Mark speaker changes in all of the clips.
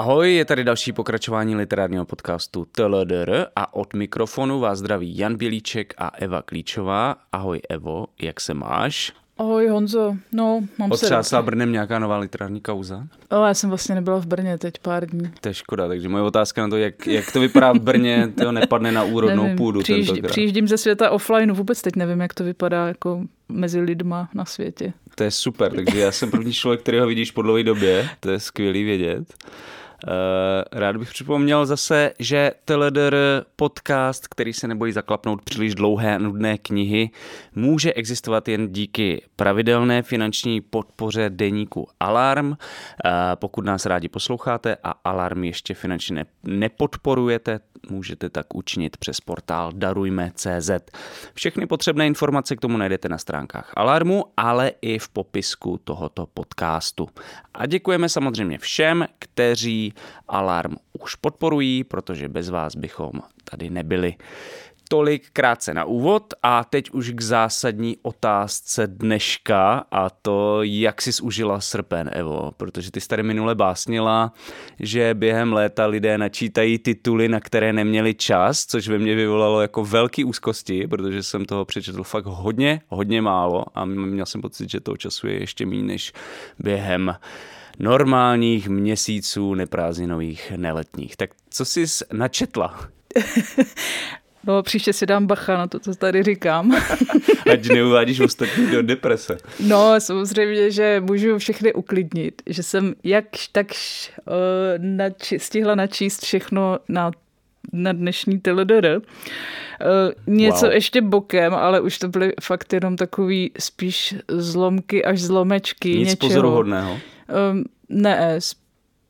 Speaker 1: Ahoj, je tady další pokračování literárního podcastu TLDR a od mikrofonu vás zdraví Jan Bělíček a Eva Klíčová. Ahoj Evo, jak se máš?
Speaker 2: Ahoj Honzo, no mám
Speaker 1: Otřásla se Brnem nějaká nová literární kauza?
Speaker 2: O, já jsem vlastně nebyla v Brně teď pár dní.
Speaker 1: To je škoda, takže moje otázka na to, jak, jak to vypadá v Brně, to nepadne na úrodnou nevím, půdu
Speaker 2: přijíždí, Přijíždím ze světa offline, vůbec teď nevím, jak to vypadá jako mezi lidma na světě.
Speaker 1: To je super, takže já jsem první člověk, který ho vidíš po dlouhé době, to je skvělý vědět. Eh, rád bych připomněl zase, že Teledr podcast, který se nebojí zaklapnout příliš dlouhé a nudné knihy, může existovat jen díky pravidelné finanční podpoře deníku Alarm. Eh, pokud nás rádi posloucháte a Alarm ještě finančně nepodporujete, můžete tak učinit přes portál darujme.cz. Všechny potřebné informace k tomu najdete na stránkách Alarmu, ale i v popisku tohoto podcastu. A děkujeme samozřejmě všem, kteří Alarm už podporují, protože bez vás bychom tady nebyli. Tolik krátce na úvod a teď už k zásadní otázce dneška a to, jak jsi užila srpen, Evo, protože ty jsi tady minule básnila, že během léta lidé načítají tituly, na které neměli čas, což ve mně vyvolalo jako velký úzkosti, protože jsem toho přečetl fakt hodně, hodně málo a měl jsem pocit, že toho času je ještě méně než během normálních měsíců neprázdninových neletních. Tak co jsi načetla?
Speaker 2: No, příště si dám bacha na to, co tady říkám.
Speaker 1: Ať neuvádíš ostatní do deprese.
Speaker 2: No, samozřejmě, že můžu všechny uklidnit, že jsem jak tak uh, nači, stihla načíst všechno na na dnešní TLDR. Uh, něco wow. ještě bokem, ale už to byly fakt jenom takový spíš zlomky až zlomečky
Speaker 1: Nic
Speaker 2: něčeho.
Speaker 1: pozoruhodného.
Speaker 2: Um, ne,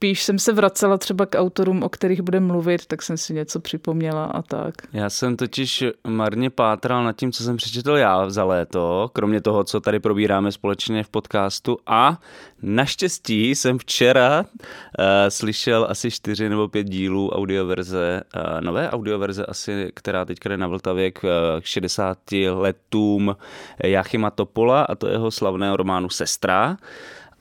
Speaker 2: spíš jsem se vracela třeba k autorům, o kterých budeme mluvit, tak jsem si něco připomněla a tak.
Speaker 1: Já jsem totiž marně pátral nad tím, co jsem přečetl já za léto, kromě toho, co tady probíráme společně v podcastu a naštěstí jsem včera uh, slyšel asi čtyři nebo pět dílů audioverze, uh, nové audioverze asi, která teďka jde na Vltavě k, uh, k 60 letům Jachima Topola a to jeho slavného románu Sestra.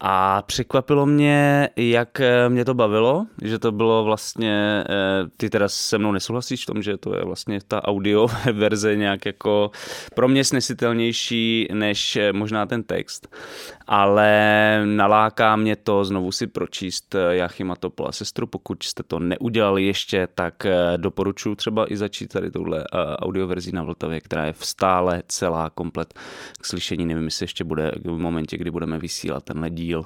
Speaker 1: A překvapilo mě, jak eh, mě to bavilo, že to bylo vlastně, eh, ty teda se mnou nesouhlasíš v tom, že to je vlastně ta audio verze nějak jako pro mě snesitelnější než eh, možná ten text, ale naláká mě to znovu si pročíst Jachima Topola sestru, pokud jste to neudělali ještě, tak doporučuji třeba i začít tady touhle audioverzí na Vltavě, která je stále celá komplet k slyšení, nevím, jestli ještě bude v momentě, kdy budeme vysílat tenhle díl díl.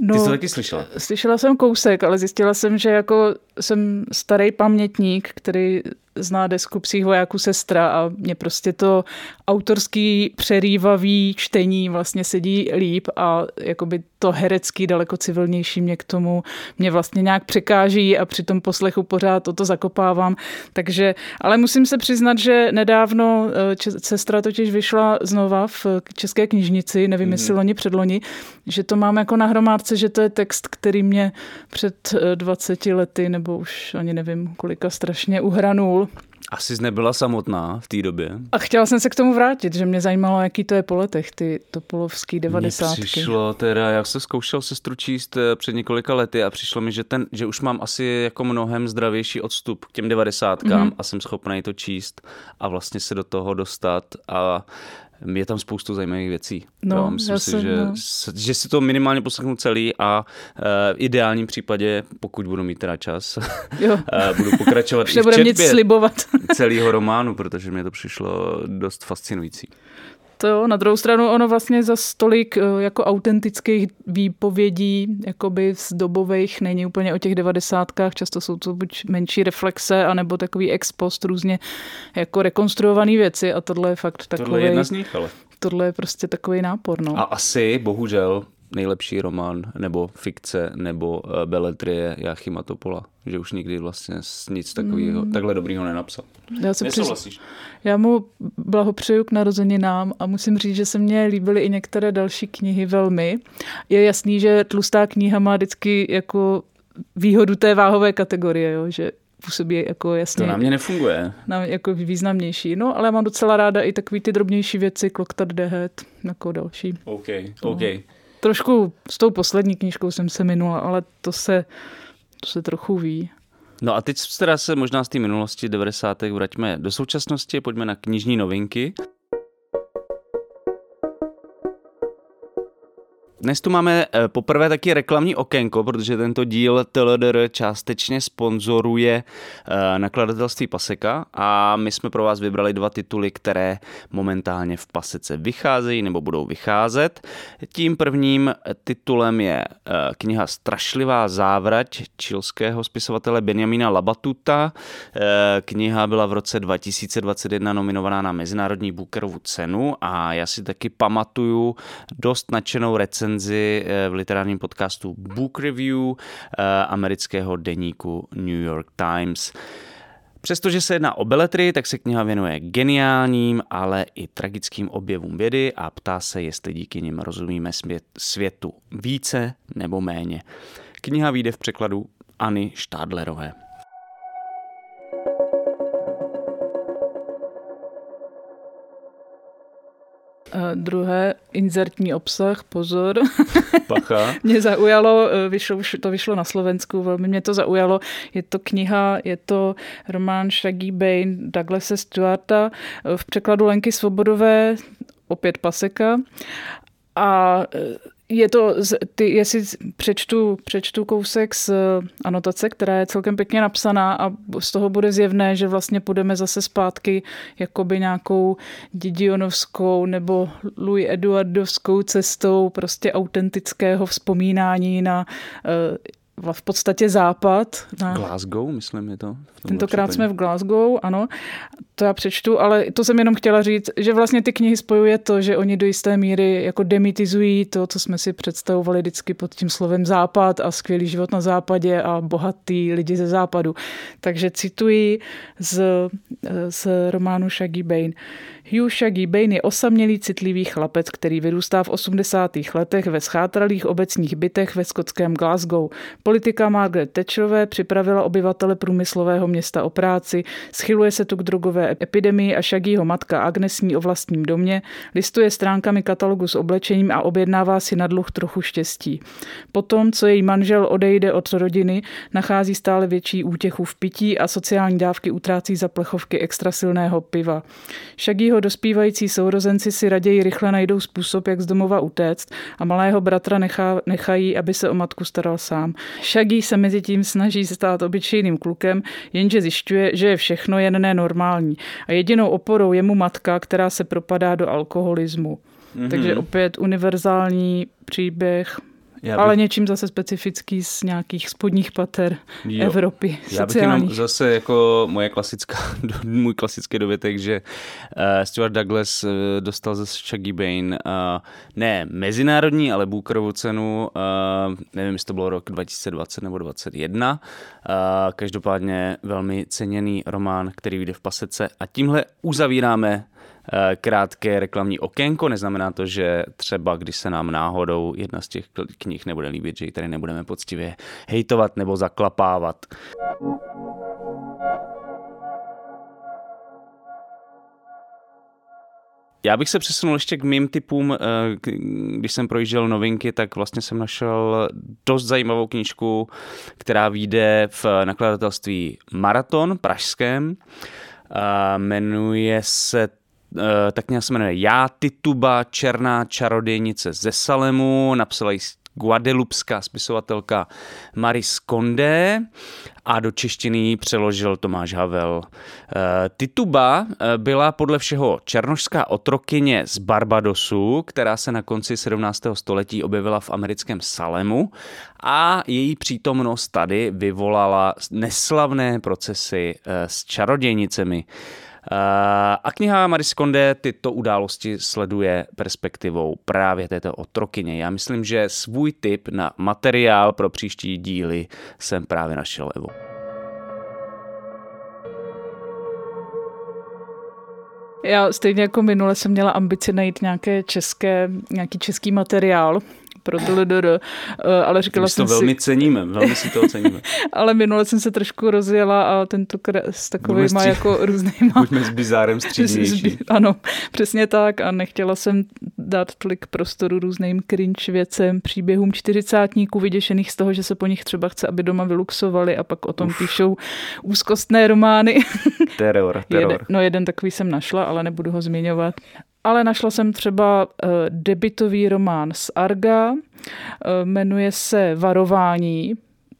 Speaker 1: No, Ty jsi to taky slyšela?
Speaker 2: Slyšela jsem kousek, ale zjistila jsem, že jako jsem starý pamětník, který zná desku psích vojáků sestra a mě prostě to autorský přerývavý čtení vlastně sedí líp a jakoby to herecký daleko civilnější mě k tomu mě vlastně nějak překáží a při tom poslechu pořád o to zakopávám. Takže, ale musím se přiznat, že nedávno eh, sestra totiž vyšla znova v České knižnici, nevím, mm-hmm. jestli loni předloni, že to mám jako na hromádce, že to je text, který mě před 20 eh, lety nebo už ani nevím kolika strašně uhranul
Speaker 1: asi jsi nebyla samotná v té době.
Speaker 2: A chtěla jsem se k tomu vrátit, že mě zajímalo, jaký to je po letech, ty topolovský devadesátky.
Speaker 1: Mně přišlo teda, já jsem zkoušel se stručíst eh, před několika lety a přišlo mi, že, ten, že už mám asi jako mnohem zdravější odstup k těm devadesátkám mm-hmm. a jsem schopný to číst a vlastně se do toho dostat a je tam spoustu zajímavých věcí. No, jo, myslím si, že, no. že si to minimálně poslechnu celý a uh, v ideálním případě, pokud budu mít teda čas, jo. uh, budu pokračovat
Speaker 2: i v nic slibovat.
Speaker 1: celého románu, protože mě to přišlo dost fascinující.
Speaker 2: To jo, na druhou stranu ono vlastně za stolik eh, jako autentických výpovědí, jakoby z dobových, není úplně o těch devadesátkách, často jsou to buď menší reflexe, anebo takový ex post různě jako rekonstruované věci a tohle je fakt takový...
Speaker 1: Tohle je jedna z nich, ale.
Speaker 2: Tohle je prostě takový nápor, no.
Speaker 1: A asi, bohužel, nejlepší román nebo fikce nebo uh, beletrie Jachima Topola, že už nikdy vlastně nic takového, mm. takhle dobrýho nenapsal.
Speaker 2: Já, se přiz... Já mu blahopřeju k narozeninám a musím říct, že se mně líbily i některé další knihy velmi. Je jasný, že tlustá kniha má vždycky jako výhodu té váhové kategorie, jo, že působí jako jasně.
Speaker 1: To na mě nefunguje.
Speaker 2: Na, jako významnější. No, ale mám docela ráda i takový ty drobnější věci, Kloktat Dehet, jako další.
Speaker 1: OK, OK.
Speaker 2: Trošku s tou poslední knížkou jsem se minula, ale to se to se trochu ví.
Speaker 1: No a teď teda se možná z té minulosti 90. vraťme do současnosti, pojďme na knižní novinky. Dnes tu máme eh, poprvé taky reklamní okénko, protože tento díl TLDR částečně sponzoruje eh, nakladatelství Paseka a my jsme pro vás vybrali dva tituly, které momentálně v Pasece vycházejí nebo budou vycházet. Tím prvním titulem je eh, kniha Strašlivá závrať čilského spisovatele Benjamina Labatuta. Kniha byla v roce 2021 nominovaná na Mezinárodní Bookerovu cenu a já si taky pamatuju dost nadšenou recenzi recenzi eh, v literárním podcastu Book Review eh, amerického deníku New York Times. Přestože se jedná o beletry, tak se kniha věnuje geniálním, ale i tragickým objevům vědy a ptá se, jestli díky nim rozumíme světu více nebo méně. Kniha vyjde v překladu Anny Štádlerové.
Speaker 2: Druhé inzertní obsah, pozor.
Speaker 1: Pacha.
Speaker 2: mě zaujalo, eh, vyšlo, to vyšlo na Slovensku, velmi mě to zaujalo. Je to kniha, je to román Shaggy Bane Douglasa Stewarta eh, v překladu Lenky Svobodové, opět Paseka. A eh, je to, ty, jestli přečtu, přečtu kousek z anotace, která je celkem pěkně napsaná a z toho bude zjevné, že vlastně půjdeme zase zpátky jakoby nějakou Didionovskou nebo Louis Eduardovskou cestou prostě autentického vzpomínání na v podstatě západ.
Speaker 1: Na... Glasgow, myslím, je to.
Speaker 2: Tentokrát případě. jsme v Glasgow, ano. To já přečtu, ale to jsem jenom chtěla říct, že vlastně ty knihy spojuje to, že oni do jisté míry jako demitizují to, co jsme si představovali vždycky pod tím slovem západ a skvělý život na západě a bohatý lidi ze západu. Takže cituji z, z románu Shaggy Bane. Hugh Shaggy Bane je osamělý citlivý chlapec, který vyrůstá v 80. letech ve schátralých obecních bytech ve skotském Glasgow. Politika Margaret Thatcherové připravila obyvatele průmyslového města o práci, schyluje se tu k drogové epidemii a Shaggyho matka Agnesní o vlastním domě, listuje stránkami katalogu s oblečením a objednává si na dluh trochu štěstí. Potom, co její manžel odejde od rodiny, nachází stále větší útěchu v pití a sociální dávky utrácí za plechovky extrasilného piva. Shaggyho jeho dospívající sourozenci si raději rychle najdou způsob, jak z domova utéct a malého bratra nechá, nechají, aby se o matku staral sám. Shaggy se mezi tím snaží stát obyčejným klukem, jenže zjišťuje, že je všechno jen nenormální a jedinou oporou je mu matka, která se propadá do alkoholismu. Mm-hmm. Takže opět univerzální příběh, já bych... Ale něčím zase specifický z nějakých spodních pater jo. Evropy. Já bych jenom
Speaker 1: zase jako moje klasická, můj klasický dovětek, že uh, Stuart Douglas uh, dostal ze Shaggy Bane uh, ne mezinárodní, ale Bookerovu cenu, uh, nevím, jestli to bylo rok 2020 nebo 2021. Uh, každopádně velmi ceněný román, který vyjde v pasece a tímhle uzavíráme krátké reklamní okénko. Neznamená to, že třeba když se nám náhodou jedna z těch knih nebude líbit, že ji tady nebudeme poctivě hejtovat nebo zaklapávat. Já bych se přesunul ještě k mým typům. Eh, když jsem projížděl novinky, tak vlastně jsem našel dost zajímavou knížku, která vyjde v nakladatelství Maraton pražském. Jmenuje se Eh, tak nějak se jmenuje Já, Tituba, Černá čarodějnice ze Salemu, napsala ji guadelupská spisovatelka Maris Condé a do češtiny ji přeložil Tomáš Havel. Eh, Tituba eh, byla podle všeho černošská otrokyně z Barbadosu, která se na konci 17. století objevila v americkém Salemu a její přítomnost tady vyvolala neslavné procesy s čarodějnicemi. Eh, a kniha Maris Konde tyto události sleduje perspektivou právě této otrokyně. Já myslím, že svůj tip na materiál pro příští díly jsem právě našel Evo.
Speaker 2: Já stejně jako minule jsem měla ambici najít nějaké české, nějaký český materiál, pro to LDR, eh, ale říkala
Speaker 1: My
Speaker 2: jsem
Speaker 1: to velmi
Speaker 2: si...
Speaker 1: ceníme, velmi si to ceníme.
Speaker 2: ale minule jsem se trošku rozjela a tentokrát s takovými stří... jako různýma...
Speaker 1: Buďme s bizárem střídnější.
Speaker 2: ano, přesně tak a nechtěla jsem dát tolik prostoru různým cringe věcem, příběhům čtyřicátníků vyděšených z toho, že se po nich třeba chce, aby doma vyluxovali a pak o tom Uf. píšou úzkostné romány.
Speaker 1: Teror, teror.
Speaker 2: Jeden, no jeden takový jsem našla, ale nebudu ho zmiňovat. Ale našla jsem třeba uh, debitový román z Arga, uh, jmenuje se Varování,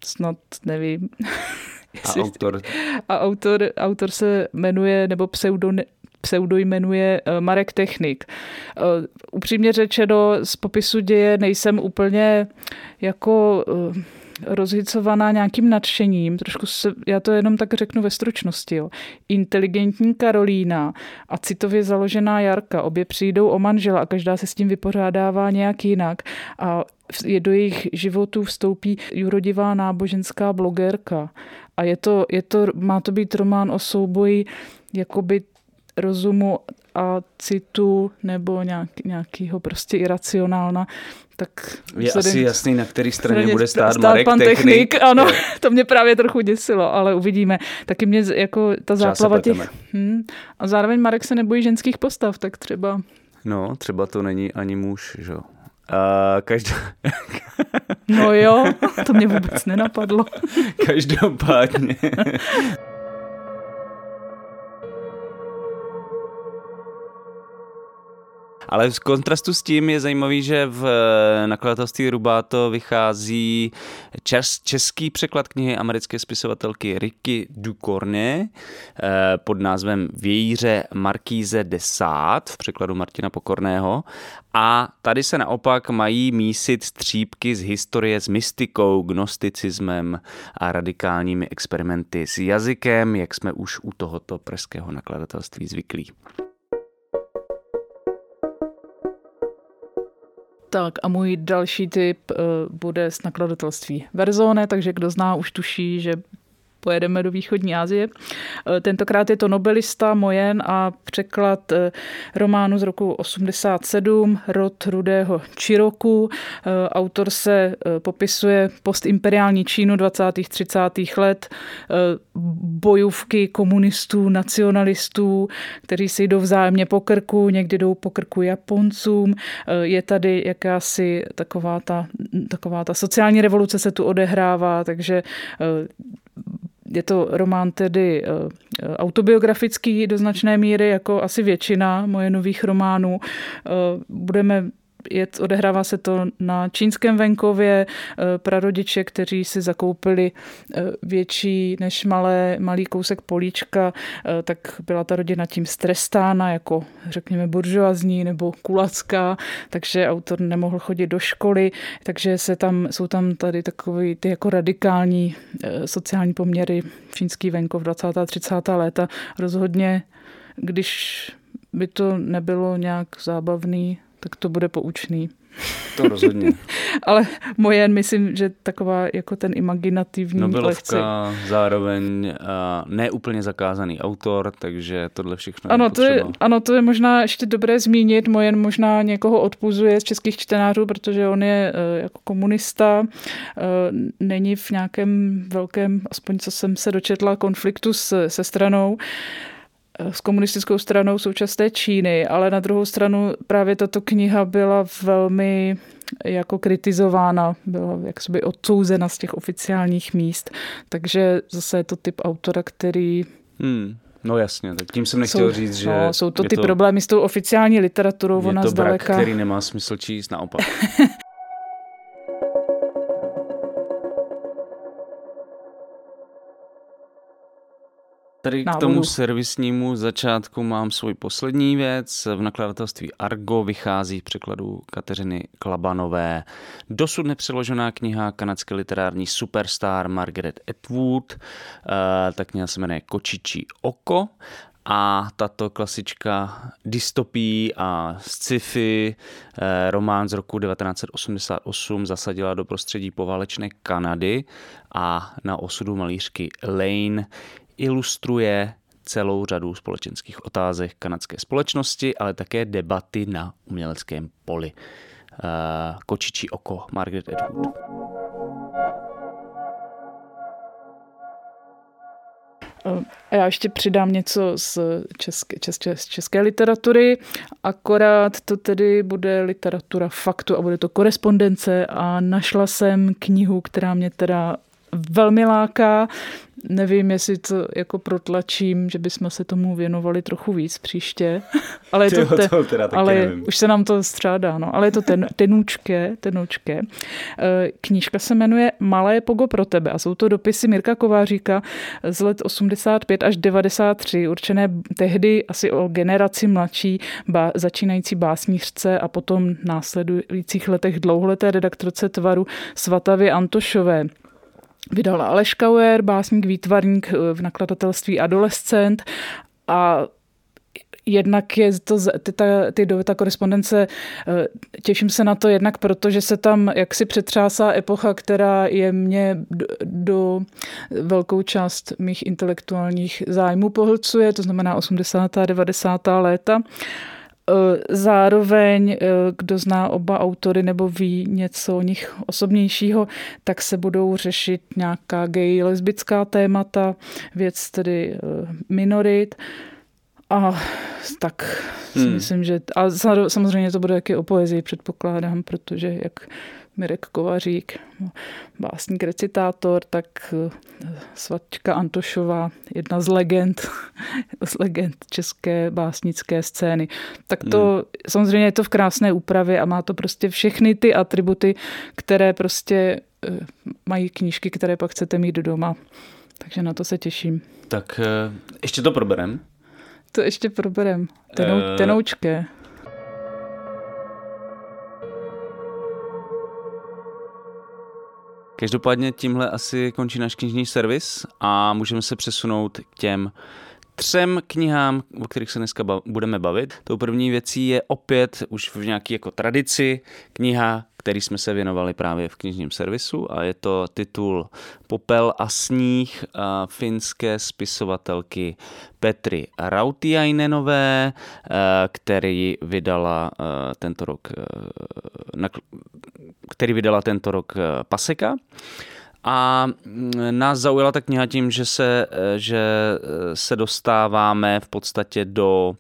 Speaker 2: snad nevím.
Speaker 1: a autor?
Speaker 2: A autor, autor se jmenuje, nebo pseudo, pseudojmenuje uh, Marek Technik. Uh, upřímně řečeno, z popisu děje nejsem úplně jako... Uh, rozhicovaná nějakým nadšením, trošku se, já to jenom tak řeknu ve stručnosti, jo. inteligentní Karolína a citově založená Jarka, obě přijdou o manžela a každá se s tím vypořádává nějak jinak a do jejich životů vstoupí jurodivá náboženská blogerka. A je to, je to, má to být román o souboji jakoby rozumu a citu nebo nějak, nějakého prostě iracionálna, tak
Speaker 1: je asi jasný, na který straně bude stát, stát Marek
Speaker 2: pan
Speaker 1: technik.
Speaker 2: technik. Ano, to mě právě trochu děsilo, ale uvidíme. Taky mě jako ta záplava těch... Hmm, a zároveň Marek se nebojí ženských postav, tak třeba...
Speaker 1: No, třeba to není ani muž, že jo. Uh, každá...
Speaker 2: no jo, to mě vůbec nenapadlo.
Speaker 1: Každopádně Ale v kontrastu s tím je zajímavý, že v eh, nakladatelství Rubato vychází čes, český překlad knihy americké spisovatelky Ricky Ducorne eh, pod názvem Vějíře Markíze de Sade v překladu Martina Pokorného. A tady se naopak mají mísit střípky z historie s mystikou, gnosticismem a radikálními experimenty s jazykem, jak jsme už u tohoto pražského nakladatelství zvyklí.
Speaker 2: Tak a můj další tip uh, bude z nakladatelství Verzone, takže kdo zná, už tuší, že pojedeme do východní Asie. Eh, tentokrát je to nobelista Mojen a překlad eh, románu z roku 87 Rod rudého Čiroku. Eh, autor se popisuje postimperiální Čínu 20. 30. let, bojůvky komunistů, nacionalistů, kteří si jdou vzájemně po krku, někdy jdou po krku Japoncům. Je tady jakási taková ta, taková ta sociální revoluce se tu odehrává, takže je to román tedy eh, autobiografický do značné míry, jako asi většina moje nových románů. Eh, budeme je, odehrává se to na čínském venkově. Eh, prarodiče, kteří si zakoupili eh, větší než malé, malý kousek políčka, eh, tak byla ta rodina tím strestána jako řekněme buržoazní nebo kulacká, takže autor nemohl chodit do školy, takže se tam, jsou tam tady takové ty jako radikální sociální poměry čínský venkov 20. a 30. léta. Rozhodně, když by to nebylo nějak zábavný, tak to bude poučný.
Speaker 1: To rozhodně.
Speaker 2: Ale moje, myslím, že taková jako ten imaginativní
Speaker 1: Nobelovka, lekce. zároveň uh, neúplně zakázaný autor, takže tohle všechno
Speaker 2: ano, je to je, ano, to je možná ještě dobré zmínit. Mojen možná někoho odpuzuje z českých čtenářů, protože on je uh, jako komunista, uh, není v nějakém velkém, aspoň co jsem se dočetla, konfliktu s, se stranou. Uh, s komunistickou stranou současné Číny, ale na druhou stranu právě tato kniha byla velmi jako kritizována, byla jakoby odsouzena z těch oficiálních míst. Takže zase je to typ autora, který
Speaker 1: hmm. No jasně, tak tím jsem nechtěl
Speaker 2: jsou,
Speaker 1: říct, že...
Speaker 2: No, jsou to ty to, problémy s tou oficiální literaturou,
Speaker 1: je
Speaker 2: ona
Speaker 1: to
Speaker 2: zdaleka...
Speaker 1: brak, který nemá smysl číst, naopak. Tady k tomu servisnímu začátku mám svůj poslední věc. V nakladatelství Argo vychází v překladu Kateřiny Klabanové dosud nepřeložená kniha kanadské literární superstar Margaret Atwood. Eh, ta kniha se jmenuje Kočičí oko a tato klasička dystopí a sci-fi eh, román z roku 1988 zasadila do prostředí poválečné Kanady a na osudu malířky Lane ilustruje celou řadu společenských otázek kanadské společnosti, ale také debaty na uměleckém poli. Kočičí oko Margaret Atwood.
Speaker 2: A já ještě přidám něco z české, české, české literatury, akorát to tedy bude literatura faktu a bude to korespondence a našla jsem knihu, která mě teda velmi láká. Nevím, jestli to jako protlačím, že bychom se tomu věnovali trochu víc příště. Ale, je to, te, to teda ale nevím. už se nám to střádá, no. Ale je to ten, tenůčké, tenůčké. Eh, knížka se jmenuje Malé pogo pro tebe a jsou to dopisy Mirka Kováříka z let 85 až 93, určené tehdy asi o generaci mladší bá, začínající básnířce a potom následujících letech dlouholeté redaktorce tvaru Svatavy Antošové. Vydala Aleš Kauer, básník, výtvarník eh, v nakladatelství Adolescent a Jednak je to, ty, ta, ty, ta korespondence, eh, těším se na to jednak proto, že se tam jaksi přetřásá epocha, která je mě do, do velkou část mých intelektuálních zájmů pohlcuje, to znamená 80. a 90. léta. Eh, zároveň, eh, kdo zná oba autory nebo ví něco o nich osobnějšího, tak se budou řešit nějaká gay lesbická témata, věc tedy eh, minorit. A tak si hmm. myslím, že... A samozřejmě to bude taky o poezii, předpokládám, protože jak Mirek Kovařík, básník, recitátor, tak eh, svatčka Antošová, jedna z legend, z legend české básnické scény. Tak to hmm. samozřejmě je to v krásné úpravě a má to prostě všechny ty atributy, které prostě eh, mají knížky, které pak chcete mít do doma. Takže na to se těším.
Speaker 1: Tak eh, ještě to proberem.
Speaker 2: To ještě proberem. Tenou. Tenoučké.
Speaker 1: Každopádně tímhle asi končí náš knižní servis a můžeme se přesunout k těm třem knihám, o kterých se dneska budeme bavit. Tou první věcí je opět už v nějaké jako tradici kniha, který jsme se věnovali právě v knižním servisu a je to titul Popel a sníh a finské spisovatelky Petry Rautiainenové, který vydala tento rok který vydala tento rok Paseka. A nás zaujala ta kniha tím, že se, e, že e, se dostáváme v podstatě do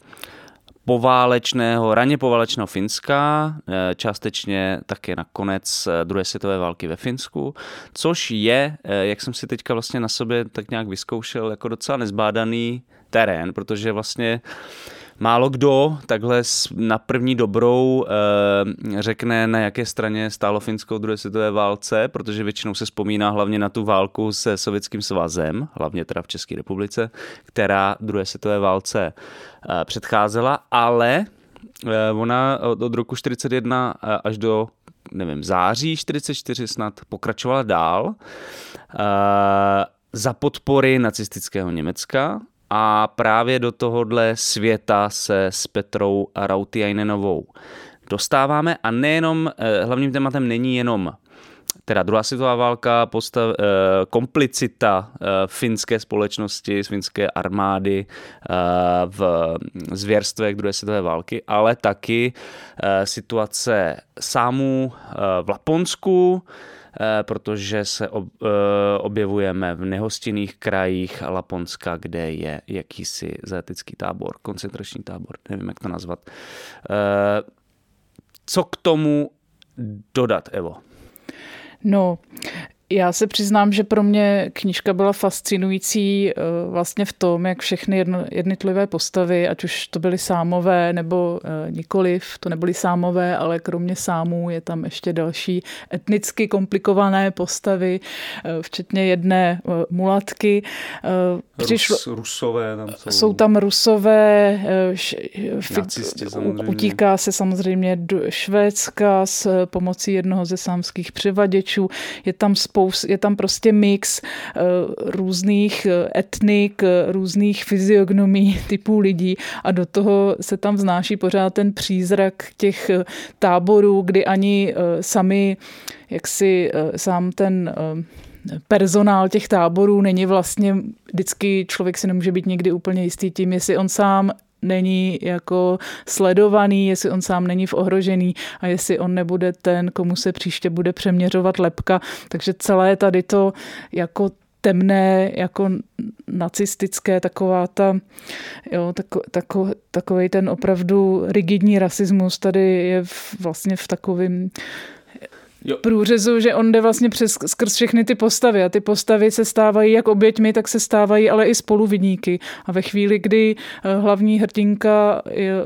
Speaker 1: poválečného, raně poválečného Finska, e, částečně také na konec druhé světové války ve Finsku, což je, jak jsem si teďka vlastně na sobě tak nějak vyzkoušel, jako docela nezbádaný terén, protože vlastně Málo kdo takhle na první dobrou eh, řekne, na jaké straně stálo Finsko v druhé světové válce, protože většinou se vzpomíná hlavně na tu válku se Sovětským svazem, hlavně teda v České republice, která druhé světové válce eh, předcházela, ale eh, ona od roku 41 až do nevím, září 44 snad pokračovala dál za podpory nacistického Německa a právě do tohohle světa se s Petrou Rautiainenovou dostáváme. A nejenom, eh, hlavním tématem není jenom teda druhá světová válka, postav, eh, komplicita eh, finské společnosti, finské armády v zvěrstvech druhé světové války, ale taky situace sámů v Laponsku, protože se eh, objevujeme v nehostinných krajích Laponska, kde je jakýsi zaetický tábor, koncentrační tábor, nevím, jak to nazvat. Eh, co k tomu dodat, Evo?
Speaker 2: No, já se přiznám, že pro mě knížka byla fascinující eh, vlastně v tom, jak všechny jednotlivé postavy, ať už to byly sámové nebo eh, nikoliv, to nebyly sámové, ale kromě sámů je tam ještě další etnicky komplikované postavy, eh, včetně jedné mulatky.
Speaker 1: Přišlo, Rus, rusové tam
Speaker 2: jsou. Jsou tam rusové, Nacisti, utíká se samozřejmě do Švédska s pomocí jednoho ze sámských přivaděčů. Je tam spousta spous, je tam prostě mix uh, různých eh, etnik, eh, různých fyziognomí typů lidí a do toho se tam vznáší pořád ten přízrak těch táborů, kdy ani sami, jak si sám ten personál těch táborů není vlastně, vždycky člověk si nemůže být někdy úplně jistý tím, jestli on sám není jako sledovaný, jestli on sám není v ohrožený a jestli on nebude ten, komu se příště bude přeměřovat lepka. Takže celé tady to jako temné, jako nacistické, taková ta, jo, tako, tako, takový ten opravdu rigidní rasismus tady je v, vlastně v takovém jo. průřezu, že on jde vlastně přes, skrz všechny ty postavy a ty postavy se stávají jak oběťmi, tak se stávají ale i spoluvidníky. A ve chvíli, kdy eh, hlavní hrdinka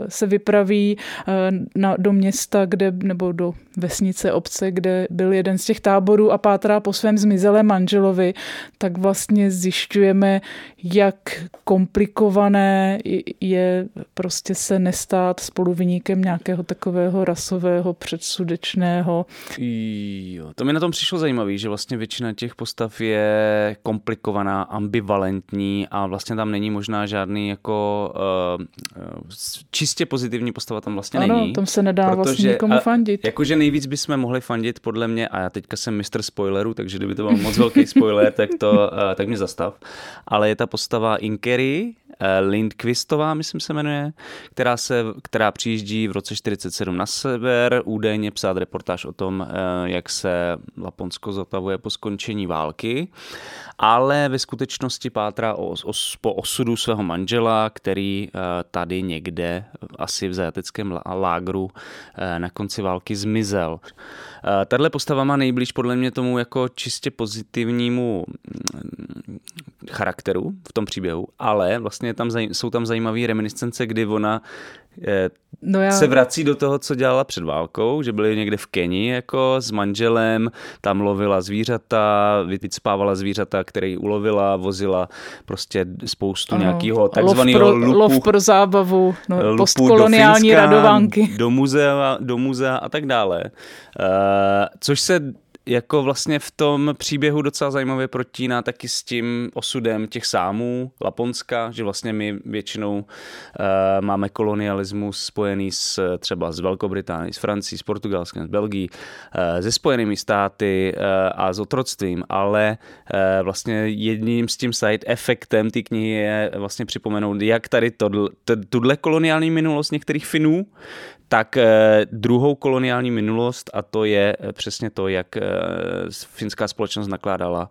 Speaker 2: se vypraví eh, na, do města, kde, nebo do vesnice, obce, kde byl jeden z těch táborů a pátrá po svém zmizelém manželovi, tak vlastně zjišťujeme, jak komplikované je prostě se nestát spoluviníkem nějakého takového rasového předsudečného.
Speaker 1: Jo, to mi na tom přišlo zajímavé, že vlastně většina těch postav je komplikovaná, ambivalentní a vlastně tam není možná žádný jako uh, čistě pozitivní postava tam vlastně
Speaker 2: ano,
Speaker 1: není.
Speaker 2: tam se nedá protože, vlastně nikomu fandit.
Speaker 1: Jakože nejvíc bychom mohli fandit podle mě, a já teďka jsem mistr spoilerů, takže kdyby to byl moc velký spoiler, tak to, uh, tak mě zastav. Ale je ta postava Inkery, Eh, Lindqvistová, myslím se jmenuje, která, se, která přijíždí v roce 47 na sever, údajně psát reportáž o tom, eh, jak se Laponsko zotavuje po skončení války, ale ve skutečnosti pátrá o, o, po osudu svého manžela, který eh, tady někde, asi v zajateckém lágru, na konci války zmizel. Tahle postava má nejblíž podle mě tomu jako čistě pozitivnímu charakteru v tom příběhu, ale vlastně tam, jsou tam zajímavé reminiscence, kdy ona eh, no já... se vrací do toho, co dělala před válkou, že byli někde v Keni jako s manželem, tam lovila zvířata, vycpávala zvířata, které ulovila, vozila prostě spoustu ano. nějakého takzvaného lov lupu.
Speaker 2: Lov pro zábavu, no, postkoloniální do Finska, radovánky.
Speaker 1: Do muzea, do muzea a tak dále. Uh, což se jako vlastně v tom příběhu docela zajímavě protíná taky s tím osudem těch sámů Laponska, že vlastně my většinou uh, máme kolonialismus spojený s třeba s Velkou Británií, s Francií, s Portugalskem, s Belgií, uh, se spojenými státy uh, a s otroctvím, ale uh, vlastně jedním s tím side efektem té knihy je vlastně připomenout, jak tady tohle, tuhle koloniální minulost některých Finů, tak eh, druhou koloniální minulost a to je eh, přesně to, jak eh, finská společnost nakládala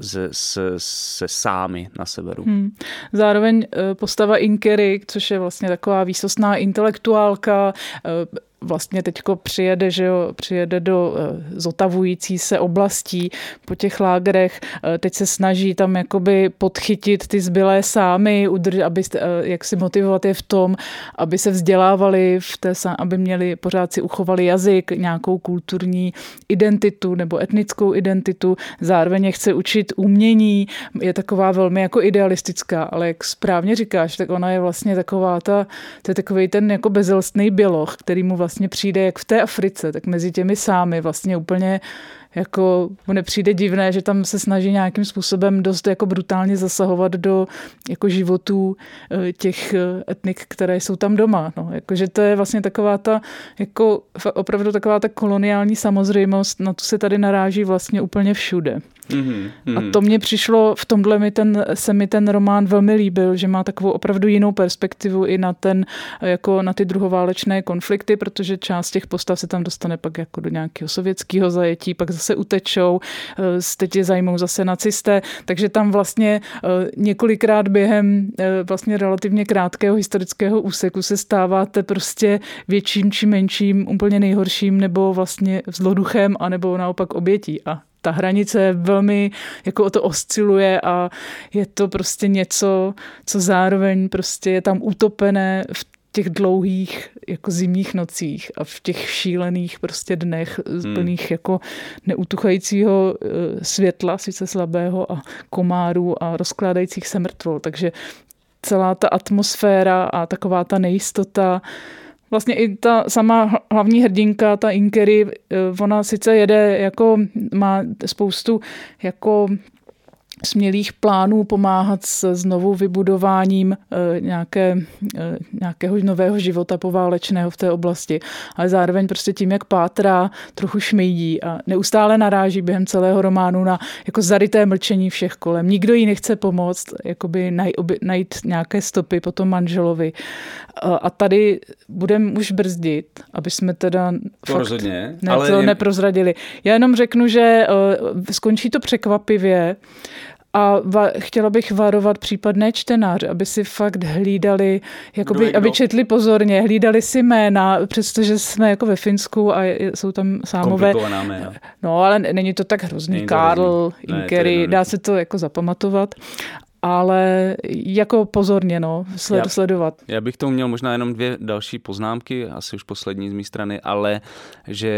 Speaker 1: se, se, se sámy na severu. Hmm.
Speaker 2: Zároveň postava Inkery, což je vlastně taková výsostná intelektuálka, vlastně teďko přijede, že jo, přijede do eh, zotavující se oblastí po těch lágrech, eh, teď se snaží tam jakoby podchytit ty zbylé sámy, udrž, aby, eh, jak si motivovat je v tom, aby se vzdělávali, v té, aby měli, pořád si uchovali jazyk, nějakou kulturní identitu nebo etnickou identitu, zároveň chce učit umění, je taková velmi jako idealistická, ale jak správně říkáš, tak ona je vlastně taková ta, to je takový ten jako bezelstný běloch, který mu vlastně vlastně přijde jak v té Africe, tak mezi těmi sámy vlastně úplně jako mu nepřijde divné, že tam se snaží nějakým způsobem dost jako brutálně zasahovat do jako životů eh, těch eh, etnik, které jsou tam doma. No, jakože to je vlastně taková ta, jako opravdu taková ta koloniální samozřejmost, na to se tady naráží vlastně úplně všude. Mm-hmm, A to mně přišlo, v tomhle mi ten, se mi ten román velmi líbil, že má takovou opravdu jinou perspektivu i na ten, jako na ty druhoválečné konflikty, protože část těch postav se tam dostane pak jako do nějakého sovětského zajetí, pak zase utečou, eh, teď je zajmou zase nacisté, takže tam vlastně eh, několikrát během eh, vlastně relativně krátkého historického úseku se stáváte prostě větším či menším, úplně nejhorším nebo vlastně zloduchem, anebo naopak obětí. A ta hranice velmi jako o to osciluje a je to prostě něco, co zároveň prostě je tam utopené v těch dlouhých jako zimních nocích a v těch šílených prostě dnech hmm. plných jako neutuchajícího eh, světla, sice slabého a komárů a rozkládajících se mrtvol. Takže celá ta atmosféra a taková ta nejistota, vlastně i ta sama hlavní hrdinka, ta Inkery, eh, ona sice jede jako, má spoustu jako smělých plánů pomáhat s znovu vybudováním eh, nějaké, eh, nějakého nového života poválečného v té oblasti, ale zároveň prostě tím, jak pátrá, trochu šmejdí a neustále naráží během celého románu na jako zaryté mlčení všech kolem. Nikdo jí nechce pomoct, jakoby najít nějaké stopy po tom manželovi. A tady budeme už brzdit, aby jsme teda
Speaker 1: to fakt rozhodně,
Speaker 2: ne, ale to jen... neprozradili. Já jenom řeknu, že uh, skončí to překvapivě, a va- chtěla bych varovat případné čtenáře, aby si fakt hlídali, jakoby, aby četli pozorně, hlídali si jména, přestože jsme jako ve Finsku a jsou tam sámové.
Speaker 1: Jména.
Speaker 2: No, ale není to tak hrozný. Není Karl, Inkery, dá se to jako zapamatovat ale jako pozorně, no, sled, já, sledovat.
Speaker 1: Já bych tomu měl možná jenom dvě další poznámky, asi už poslední z mé strany, ale že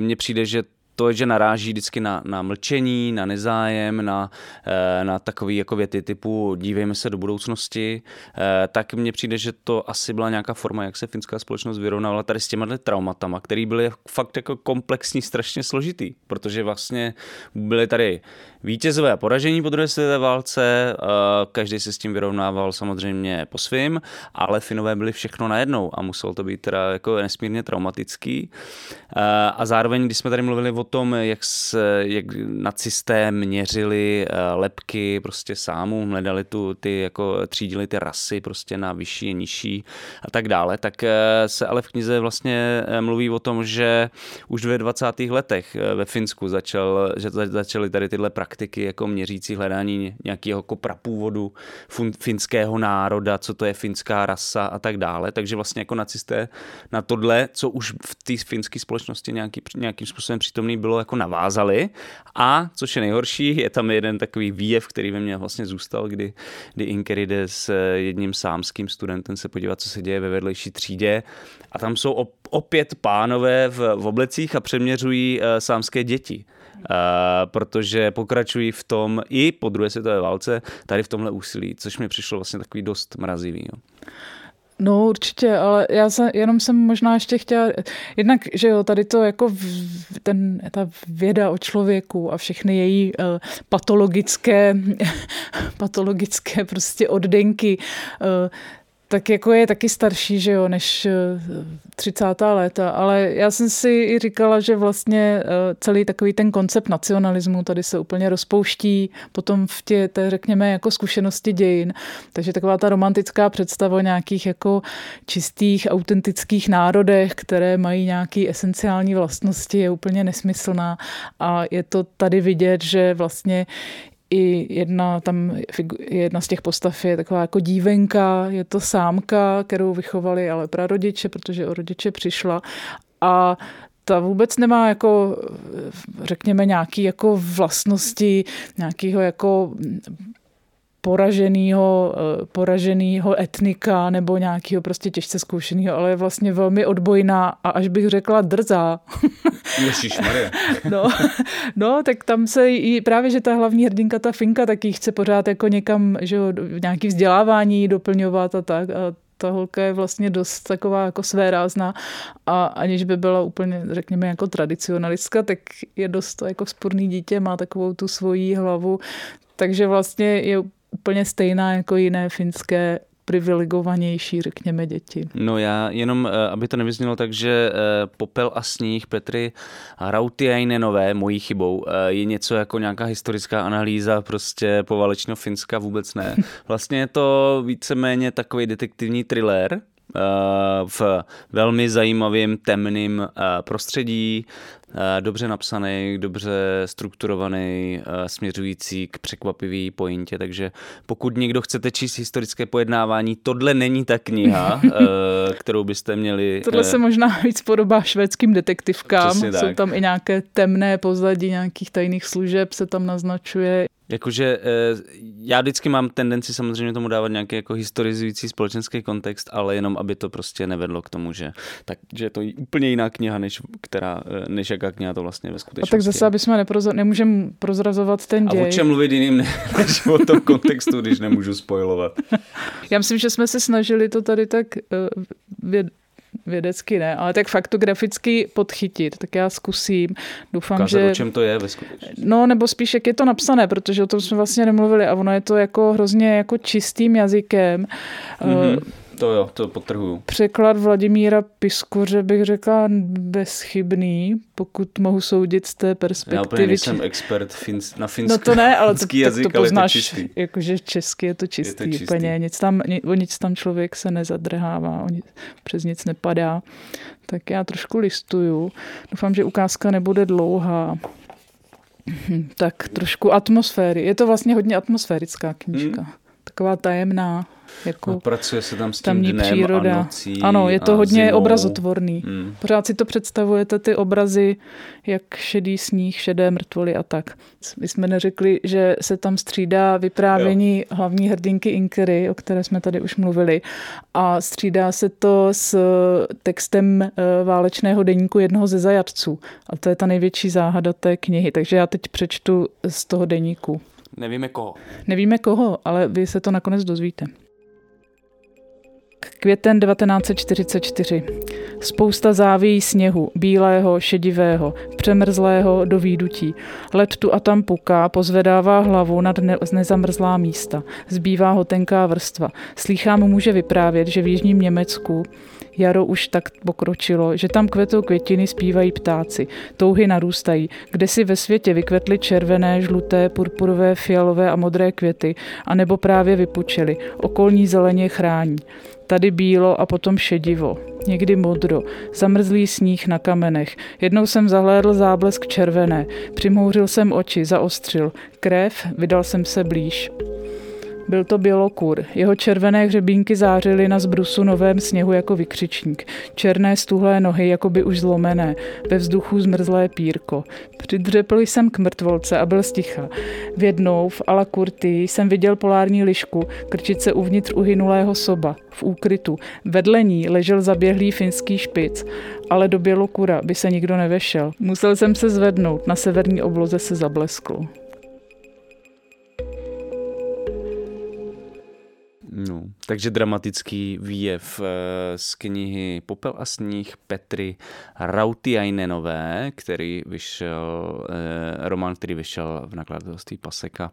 Speaker 1: mně přijde, že to, že naráží vždycky na, na mlčení, na nezájem, na, eh, na takové jako věty typu dívejme se do budoucnosti, eh, tak mně přijde, že to asi byla nějaká forma, jak se finská společnost vyrovnávala tady s těma traumatama, které byly fakt jako komplexní, strašně složitý, protože vlastně byly tady vítězové a poražení po druhé světové válce, eh, každý se s tím vyrovnával samozřejmě po svým, ale Finové byli všechno najednou a muselo to být teda jako nesmírně traumatický. A zároveň, když jsme tady mluvili o tom, jak, se, jak nacisté měřili eh, lepky prostě sámů, hledali tu, ty, jako třídili ty rasy prostě na vyšší, nižší a tak dále, tak eh, se ale v knize vlastně eh, mluví o tom, že už ve 20. letech ve Finsku začal, že začaly tady tyhle praktiky jako měřící hledání nějakého jako prapůvodu finského národa, co to je finská rasa a tak dále. Takže vlastně jako nacisté na tohle, co už v té finské společnosti nějaký, nějakým způsobem přítomný bylo jako navázali. A co je nejhorší, je tam jeden takový výjev, který ve mně vlastně zůstal, kdy, kdy Inker jde s jedním sámským studentem se podívat, co se děje ve vedlejší třídě. A tam jsou op, opět pánové v, v oblecích a přeměřují uh, sámské děti. Uh, protože pokračují v tom i po druhé světové válce tady v tomhle úsilí, což mi přišlo vlastně takový dost mrazivý. Jo.
Speaker 2: No určitě, ale já se, jenom jsem možná ještě chtěla, jednak, že jo, tady to jako ten, ta věda o člověku a všechny její uh, patologické, patologické prostě oddenky, uh, tak jako je taky starší, že jo, než 30. Eh, léta, ale já jsem si i říkala, že vlastně eh, celý takový ten koncept nacionalismu tady se úplně rozpouští potom v tě, té, řekněme, jako zkušenosti dějin. Takže taková ta romantická představa o nějakých jako čistých, autentických národech, které mají nějaké esenciální vlastnosti, je úplně nesmyslná a je to tady vidět, že vlastně i jedna, tam jedna z těch postav je taková jako dívenka, je to sámka, kterou vychovali ale prarodiče, protože o rodiče přišla. A ta vůbec nemá jako, řekněme, nějaký jako vlastnosti, nějakého jako poraženého, eh, poraženého etnika nebo nějakého prostě těžce zkoušeného, ale je vlastně velmi odbojná a až bych řekla drzá. no, no, tak tam se i právě, že ta hlavní hrdinka, ta Finka, taky chce pořád jako někam, že jo, nějaký vzdělávání doplňovat a tak. A ta holka je vlastně dost taková jako své rázná a aniž by byla úplně, řekněme, jako tradicionalistka, tak je dost jako sporný dítě, má takovou tu svoji hlavu, takže vlastně je úplně stejná jako jiné finské privilegovanější, řekněme, děti.
Speaker 1: No já jenom, eh, aby to nevyznělo tak, že eh, Popel a sníh Petry Rautiainenové, mojí chybou, eh, je něco jako nějaká historická analýza prostě povalečného Finska, vůbec ne. Vlastně je to víceméně takový detektivní thriller, v velmi zajímavém temném prostředí dobře napsaný, dobře strukturovaný, eh, směřující k překvapivý pointě, takže pokud někdo chcete číst historické pojednávání, tohle není ta kniha, eh, kterou byste měli...
Speaker 2: Tohle se možná víc podobá švédským detektivkám, jsou tam i nějaké temné pozadí nějakých tajných služeb se tam naznačuje.
Speaker 1: Jakože eh, já vždycky mám tendenci samozřejmě tomu dávat nějaký jako historizující společenský kontext, ale jenom aby to prostě nevedlo k tomu, že, tak, že je to úplně jiná kniha, než, která, eh, než jaká kniha to vlastně ve skutečnosti.
Speaker 2: A tak zase, aby jsme neproza- nemůžeme prozrazovat ten děj.
Speaker 1: A o čem mluvit jiným, než o tom kontextu, když nemůžu spojovat.
Speaker 2: já myslím, že jsme se snažili to tady tak uh, vědecky ne, ale tak faktograficky podchytit, tak já zkusím. Doufám,
Speaker 1: Ukázat,
Speaker 2: že...
Speaker 1: o čem to je ve skutečnosti.
Speaker 2: No, nebo spíš, jak je to napsané, protože o tom jsme vlastně nemluvili a ono je to jako hrozně jako čistým jazykem.
Speaker 1: Mm-hmm. To jo, to potrhuju.
Speaker 2: Překlad Vladimíra Piskuře bych řekla bezchybný, pokud mohu soudit z té perspektivy.
Speaker 1: Já úplně nejsem expert fins, na finský
Speaker 2: No to ne, ale to,
Speaker 1: jazyk,
Speaker 2: tak to poznáš,
Speaker 1: to
Speaker 2: jakože česky je to čistý,
Speaker 1: je to čistý.
Speaker 2: úplně, nic tam, ni, o nic tam člověk se nezadrhává, o nic, přes nic nepadá. Tak já trošku listuju. Doufám, že ukázka nebude dlouhá. Hm, Tak trošku atmosféry. Je to vlastně hodně atmosférická knížka. Hmm. Taková tajemná. Jako
Speaker 1: No, pracuje se tam s tím
Speaker 2: tamní
Speaker 1: dnem
Speaker 2: příroda.
Speaker 1: a nocí
Speaker 2: ano, je to
Speaker 1: a
Speaker 2: hodně
Speaker 1: zimou.
Speaker 2: obrazotvorný.
Speaker 1: Hmm.
Speaker 2: Pořád si to představujete, ty obrazy, jak šedý sníh, šedé mrtvoly a tak. My jsme neřekli, že se tam střídá vyprávění jo. hlavní hrdinky Inkery, o které jsme tady už mluvili, a střídá se to s textem eh, válečného deníku jednoho ze zajatců. A to je ta největší záhada té knihy. Takže já teď přečtu z toho deníku.
Speaker 1: Nevíme koho.
Speaker 2: Nevíme koho, ale vy se to nakonec dozvíte. Květen 1944. Spousta závějí sněhu, bílého, šedivého, přemrzlého do výdutí. Led tu a tam puká, pozvedává hlavu nad ne- nezamrzlá místa. Zbývá ho tenká vrstva. Slýchám může vyprávět, že v jižním Německu Jaro už tak pokročilo, že tam kvetou květiny, zpívají ptáci. Touhy narůstají. Kde si ve světě vykvetly červené, žluté, purpurové, fialové a modré květy, anebo právě vypučely. Okolní zeleně chrání. Tady bílo a potom šedivo. Někdy modro, zamrzlý sníh na kamenech. Jednou jsem zahlédl záblesk červené. Přimhouřil jsem oči, zaostřil. Krev, vydal jsem se blíž. Byl to bělokur. Jeho červené hřebínky zářily na zbrusu novém sněhu jako vykřičník. Černé stuhlé nohy, jako by už zlomené. Ve vzduchu zmrzlé pírko. Přidřepl jsem k mrtvolce a byl sticha. V jednou v Ala Kurty jsem viděl polární lišku, krčit se uvnitř uhynulého soba, v úkrytu. Vedle ní ležel zaběhlý finský špic, ale do bělokura by se nikdo nevešel. Musel jsem se zvednout, na severní obloze se zablesklo.
Speaker 1: No, takže dramatický výjev eh, z knihy Popel a sníh Petry Rautiajnenové, který vyšel, eh, román, který vyšel v nakladatelství Paseka.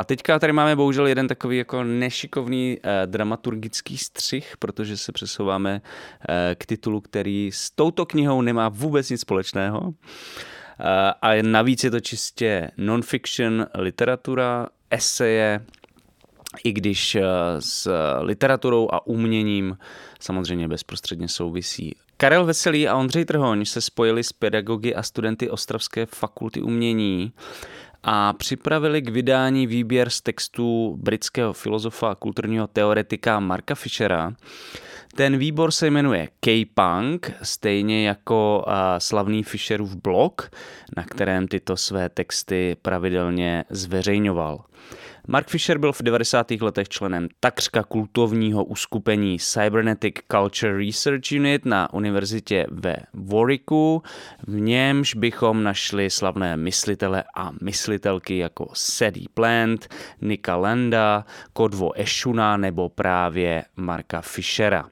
Speaker 1: A teďka tady máme bohužel jeden takový jako nešikovný eh, dramaturgický střih, protože se přesouváme eh, k titulu, který s touto knihou nemá vůbec nic společného. Eh, a navíc je to čistě non-fiction literatura, eseje, i když eh, s literaturou a uměním samozřejmě bezprostředně souvisí. Karel Veselý a Ondřej Trhoň se spojili s pedagogy a studenty Ostravské fakulty umění a připravili k vydání výběr z textů britského filozofa a kulturního teoretika Marka Fischera. Ten výbor se jmenuje K-Punk, stejně jako slavný Fischerův blog, na kterém tyto své texty pravidelně zveřejňoval. Mark Fisher byl v 90. letech členem takřka kultovního uskupení Cybernetic Culture Research Unit na univerzitě ve Warwicku, v němž bychom našli slavné myslitele a myslitelky jako Sadie Plant, Nika Landa, Kodvo Eshuna nebo právě Marka Fishera.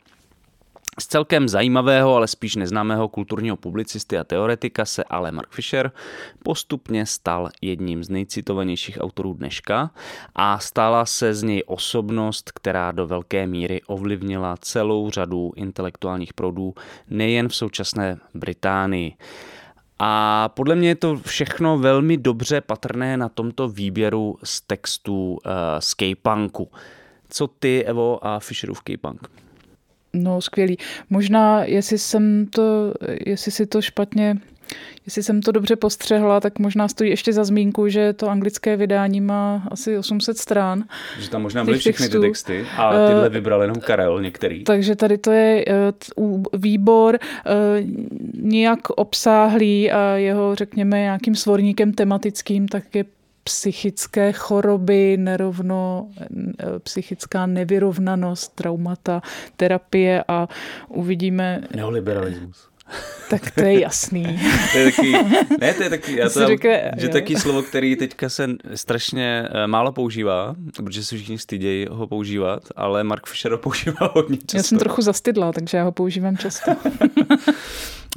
Speaker 1: Z celkem zajímavého, ale spíš neznámého kulturního publicisty a teoretika se ale Mark Fisher postupně stal jedním z nejcitovanějších autorů dneška a stala se z něj osobnost, která do velké míry ovlivnila celou řadu intelektuálních proudů nejen v současné Británii. A podle mě je to všechno velmi dobře patrné na tomto výběru z textů uh, z K-punku. Co ty, Evo, a Fisherův K-punk?
Speaker 2: No, skvělý. Možná, jestli jsem to, jestli si to špatně jestli jsem to dobře postřehla, tak možná stojí ještě za zmínku, že to anglické vydání má asi 800 stran.
Speaker 1: Že tam možná byly všechny ty texty a tyhle vybral jenom Karel některý.
Speaker 2: Takže tady to je výbor nějak obsáhlý a jeho, řekněme, nějakým svorníkem tematickým, tak je psychické choroby, nerovno, eh, psychická nevyrovnanost, traumata, terapie a uvidíme...
Speaker 1: Neoliberalismus.
Speaker 2: Tak to je jasný.
Speaker 1: to je taky, ne, to je taky, já to řekne, že jo. taky slovo, který teďka se strašně eh, málo používá, protože se všichni stydějí ho používat, ale Mark Fisher ho používá hodně často.
Speaker 2: Já jsem trochu zastydla, takže já ho používám často.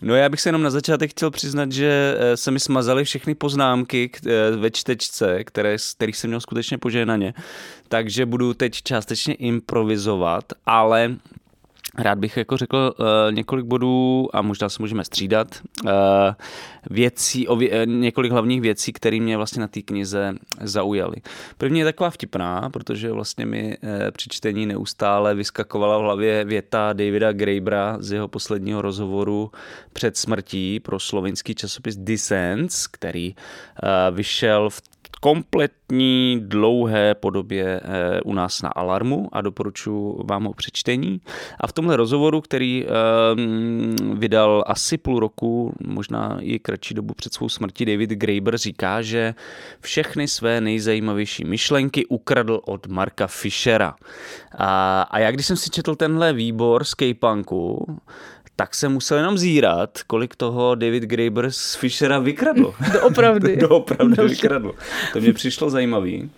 Speaker 1: No já bych se jenom na začátek chtěl přiznat, že eh, se mi smazaly všechny poznámky eh, ve čtečce, které, kterých jsem měl skutečně požehnaně, takže budu teď částečně improvizovat, ale Rád bych jako řekl uh, několik bodů a možná se můžeme střídat. Uh, věcí, o vě, několik hlavních věcí, které mě vlastně na té knize zaujaly. První je taková vtipná, protože vlastně mi uh, při čtení neustále vyskakovala v hlavě věta Davida Grabera z jeho posledního rozhovoru před smrtí pro slovenský časopis Dissens, který uh, vyšel v kompletní dlouhé podobě eh, u nás na Alarmu a doporučuji vám ho přečtení. A v tomhle rozhovoru, který ehm, vydal asi půl roku, možná i kratší dobu před svou smrtí, David Graeber říká, že všechny své nejzajímavější myšlenky ukradl od Marka Fischera. A, a já když jsem si četl tenhle výbor z K-Punku, tak jsem musel jenom zírat, kolik toho David Graeber z Fishera vykradl.
Speaker 2: Doopravdy.
Speaker 1: Doopravdy vykradl. To mě přišlo zajímavý.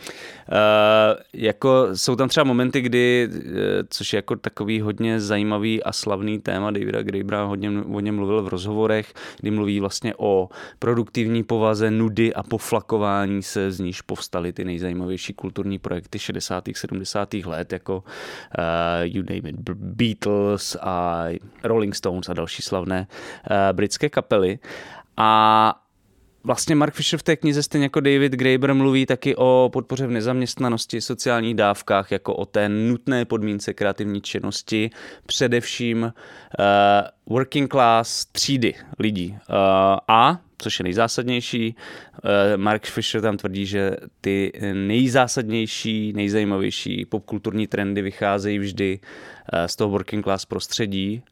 Speaker 1: Uh, jako jsou tam třeba momenty, kdy, uh, což je jako takový hodně zajímavý a slavný téma Davida Grabera, hodně o něm mluvil v rozhovorech, kdy mluví vlastně o produktivní povaze, nudy a poflakování se, z níž povstaly ty nejzajímavější kulturní projekty 60. 70. let, jako uh, you name it, Beatles a Rolling Stones a další slavné uh, britské kapely. A Vlastně Mark Fisher v té knize, stejně jako David Graeber, mluví taky o podpoře v nezaměstnanosti, sociálních dávkách, jako o té nutné podmínce kreativní činnosti, především uh, working class třídy lidí. Uh, a, což je nejzásadnější, uh, Mark Fisher tam tvrdí, že ty nejzásadnější, nejzajímavější popkulturní trendy vycházejí vždy z toho working class prostředí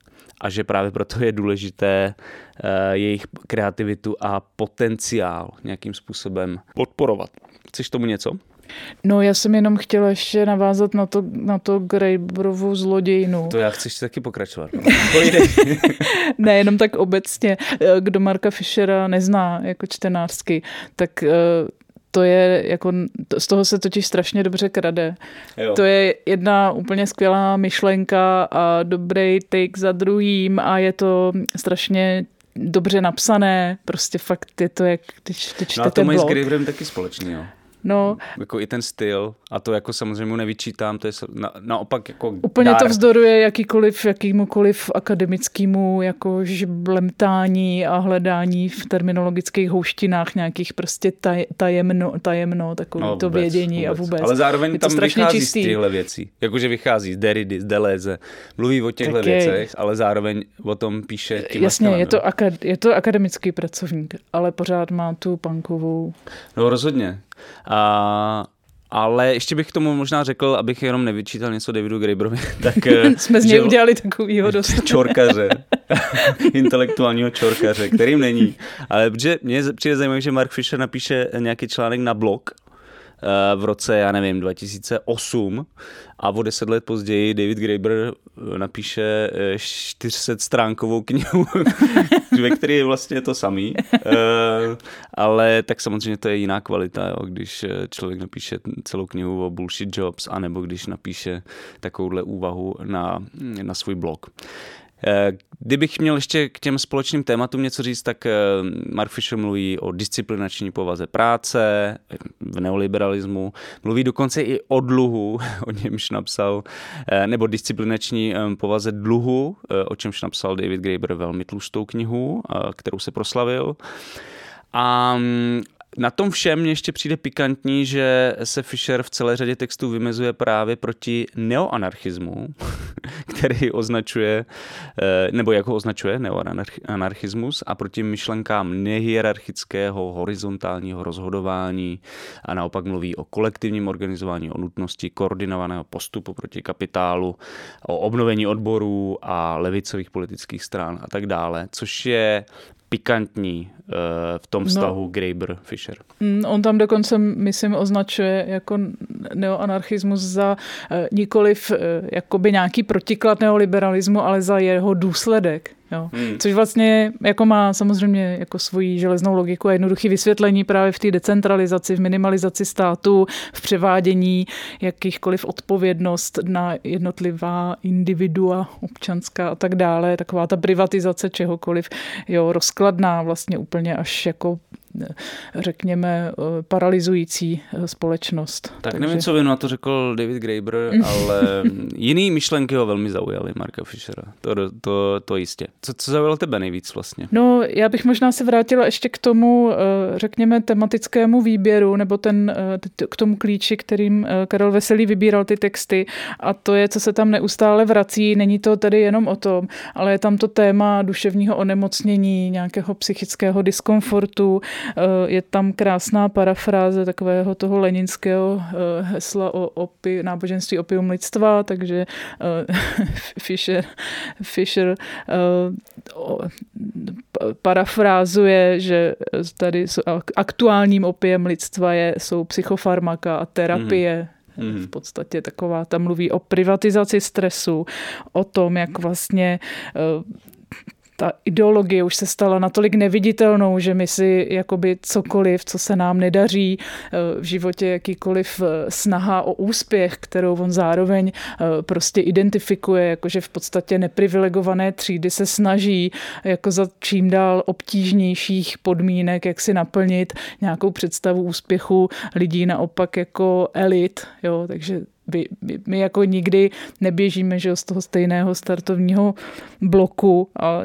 Speaker 1: a že právě proto je důležité uh, jejich kreativitu a potenciál nějakým způsobem podporovat. Chceš tomu něco?
Speaker 2: No já jsem jenom chtěla ještě navázat na to, na to Graeberovu zlodějnu.
Speaker 1: To já chci ještě taky pokračovat. No.
Speaker 2: ne, jenom tak obecně. Eh, kdo Marka Fischera nezná jako čtenářsky, tak eh, to je jako, z toho se totiž strašně dobře krade. Jo. To je jedna úplně skvělá myšlenka a dobrý take za druhým a je to strašně dobře napsané, prostě fakt je to, jak když, když
Speaker 1: no a
Speaker 2: to
Speaker 1: mají s Graverem taky společný, jo.
Speaker 2: No.
Speaker 1: Jako i ten styl a to jako samozřejmě mu nevyčítám, to je na, naopak jako
Speaker 2: Úplně
Speaker 1: dár.
Speaker 2: to vzdoruje jakýkoliv, jakýmukoliv akademickému jako žblemtání a hledání v terminologických houštinách nějakých prostě taj, tajemno, tajemno takový no, to vědění vůbec. a vůbec.
Speaker 1: Ale zároveň tam vychází čistý. z těchto věcí. Jakože vychází z Derrida, z Deleuze, mluví o těchto věcech, ale zároveň o tom píše tím
Speaker 2: Jasně, je to, akad, je to akademický pracovník, ale pořád má tu punkovou...
Speaker 1: No rozhodně. A, ale ještě bych k tomu možná řekl, abych jenom nevyčítal něco Davidu Graeberovi, tak...
Speaker 2: Eh, Jsme z něj udělali takovýho dost.
Speaker 1: Čorkaře. intelektuálního čorkaře, kterým není. Ale protože mě přijde zajímavé, že Mark Fisher napíše nějaký článek na blog, v roce, já nevím, 2008 a o deset let později David Graeber eh, napíše 400 eh, stránkovou knihu, ve které je vlastně to samý, ale tak samozřejmě to je jiná kvalita, jo, když člověk napíše celou knihu o bullshit jobs, anebo když napíše takovouhle úvahu na, na svůj blog. Eh, kdybych měl ještě k těm společným tématům něco říct, tak eh, Mark Fisher mluví o disciplinační povaze práce, v neoliberalismu, mluví dokonce i o dluhu, o němž napsal, eh, nebo disciplinační povaze dluhu, o čemž napsal David Graeber velmi tlustou knihu, kterou se proslavil. A mm, na tom všem mě ještě přijde pikantní, že se Fisher v celé řadě textů vymezuje právě proti neoanarchismu, který označuje, eh, nebo jako označuje neoanarchismus a proti myšlenkám nehierarchického horizontálního rozhodování a naopak mluví o kolektivním organizování, o nutnosti koordinovaného postupu proti kapitálu, o obnovení odborů a levicových politických stran a tak dále, což je pikantní uh, v tom no. vztahu no, Graeber-Fisher.
Speaker 2: Mm, on tam dokonce, myslím, označuje jako neoanarchismus za uh, nikoliv uh, jakoby nějaký protiklad neoliberalismu, ale za jeho důsledek. Jo. Hmm. Což vlastně jako má samozřejmě jako svoji železnou logiku a jednoduché vysvětlení právě v té decentralizaci, v minimalizaci státu, v převádění jakýchkoliv odpovědnost na jednotlivá individua, občanská a tak dále. Taková ta privatizace čehokoliv, jo, rozkladná vlastně úplně až jako řekněme, eh, paralizující eh, společnost.
Speaker 1: Tak Takže... nevím, co by na to řekl David Graeber, ale jiný myšlenky ho velmi zaujaly, Marka Fischera. To, to, to jistě. Co, co zaujalo tebe nejvíc vlastně?
Speaker 2: No, já bych možná se vrátila ještě k tomu, eh, řekněme, tematickému výběru, nebo ten, k tomu klíči, kterým Karel Veselý vybíral ty texty. A to je, co se tam neustále vrací. Není to tedy jenom o tom, ale je tam to téma duševního onemocnění, nějakého psychického diskomfortu, je tam krásná parafráze takového toho leninského eh, hesla o opi, náboženství opium lidstva, takže eh, Fischer, Fischer parafrázuje, že tady aktuálním opiem lidstva je, jsou psychofarmaka a terapie. Mm. V podstatě taková, tam mluví o privatizaci stresu, o tom, jak vlastně ta ideologie už se stala natolik neviditelnou, že my si jakoby cokoliv, co se nám nedaří eh, v životě, jakýkoliv eh, snaha o úspěch, kterou on zároveň eh, prostě identifikuje, jakože v podstatě neprivilegované třídy se snaží jako za čím dál obtížnějších podmínek, jak si naplnit nějakou představu úspěchu lidí naopak jako elit, jo, takže my, my, jako nikdy neběžíme že z toho stejného startovního bloku a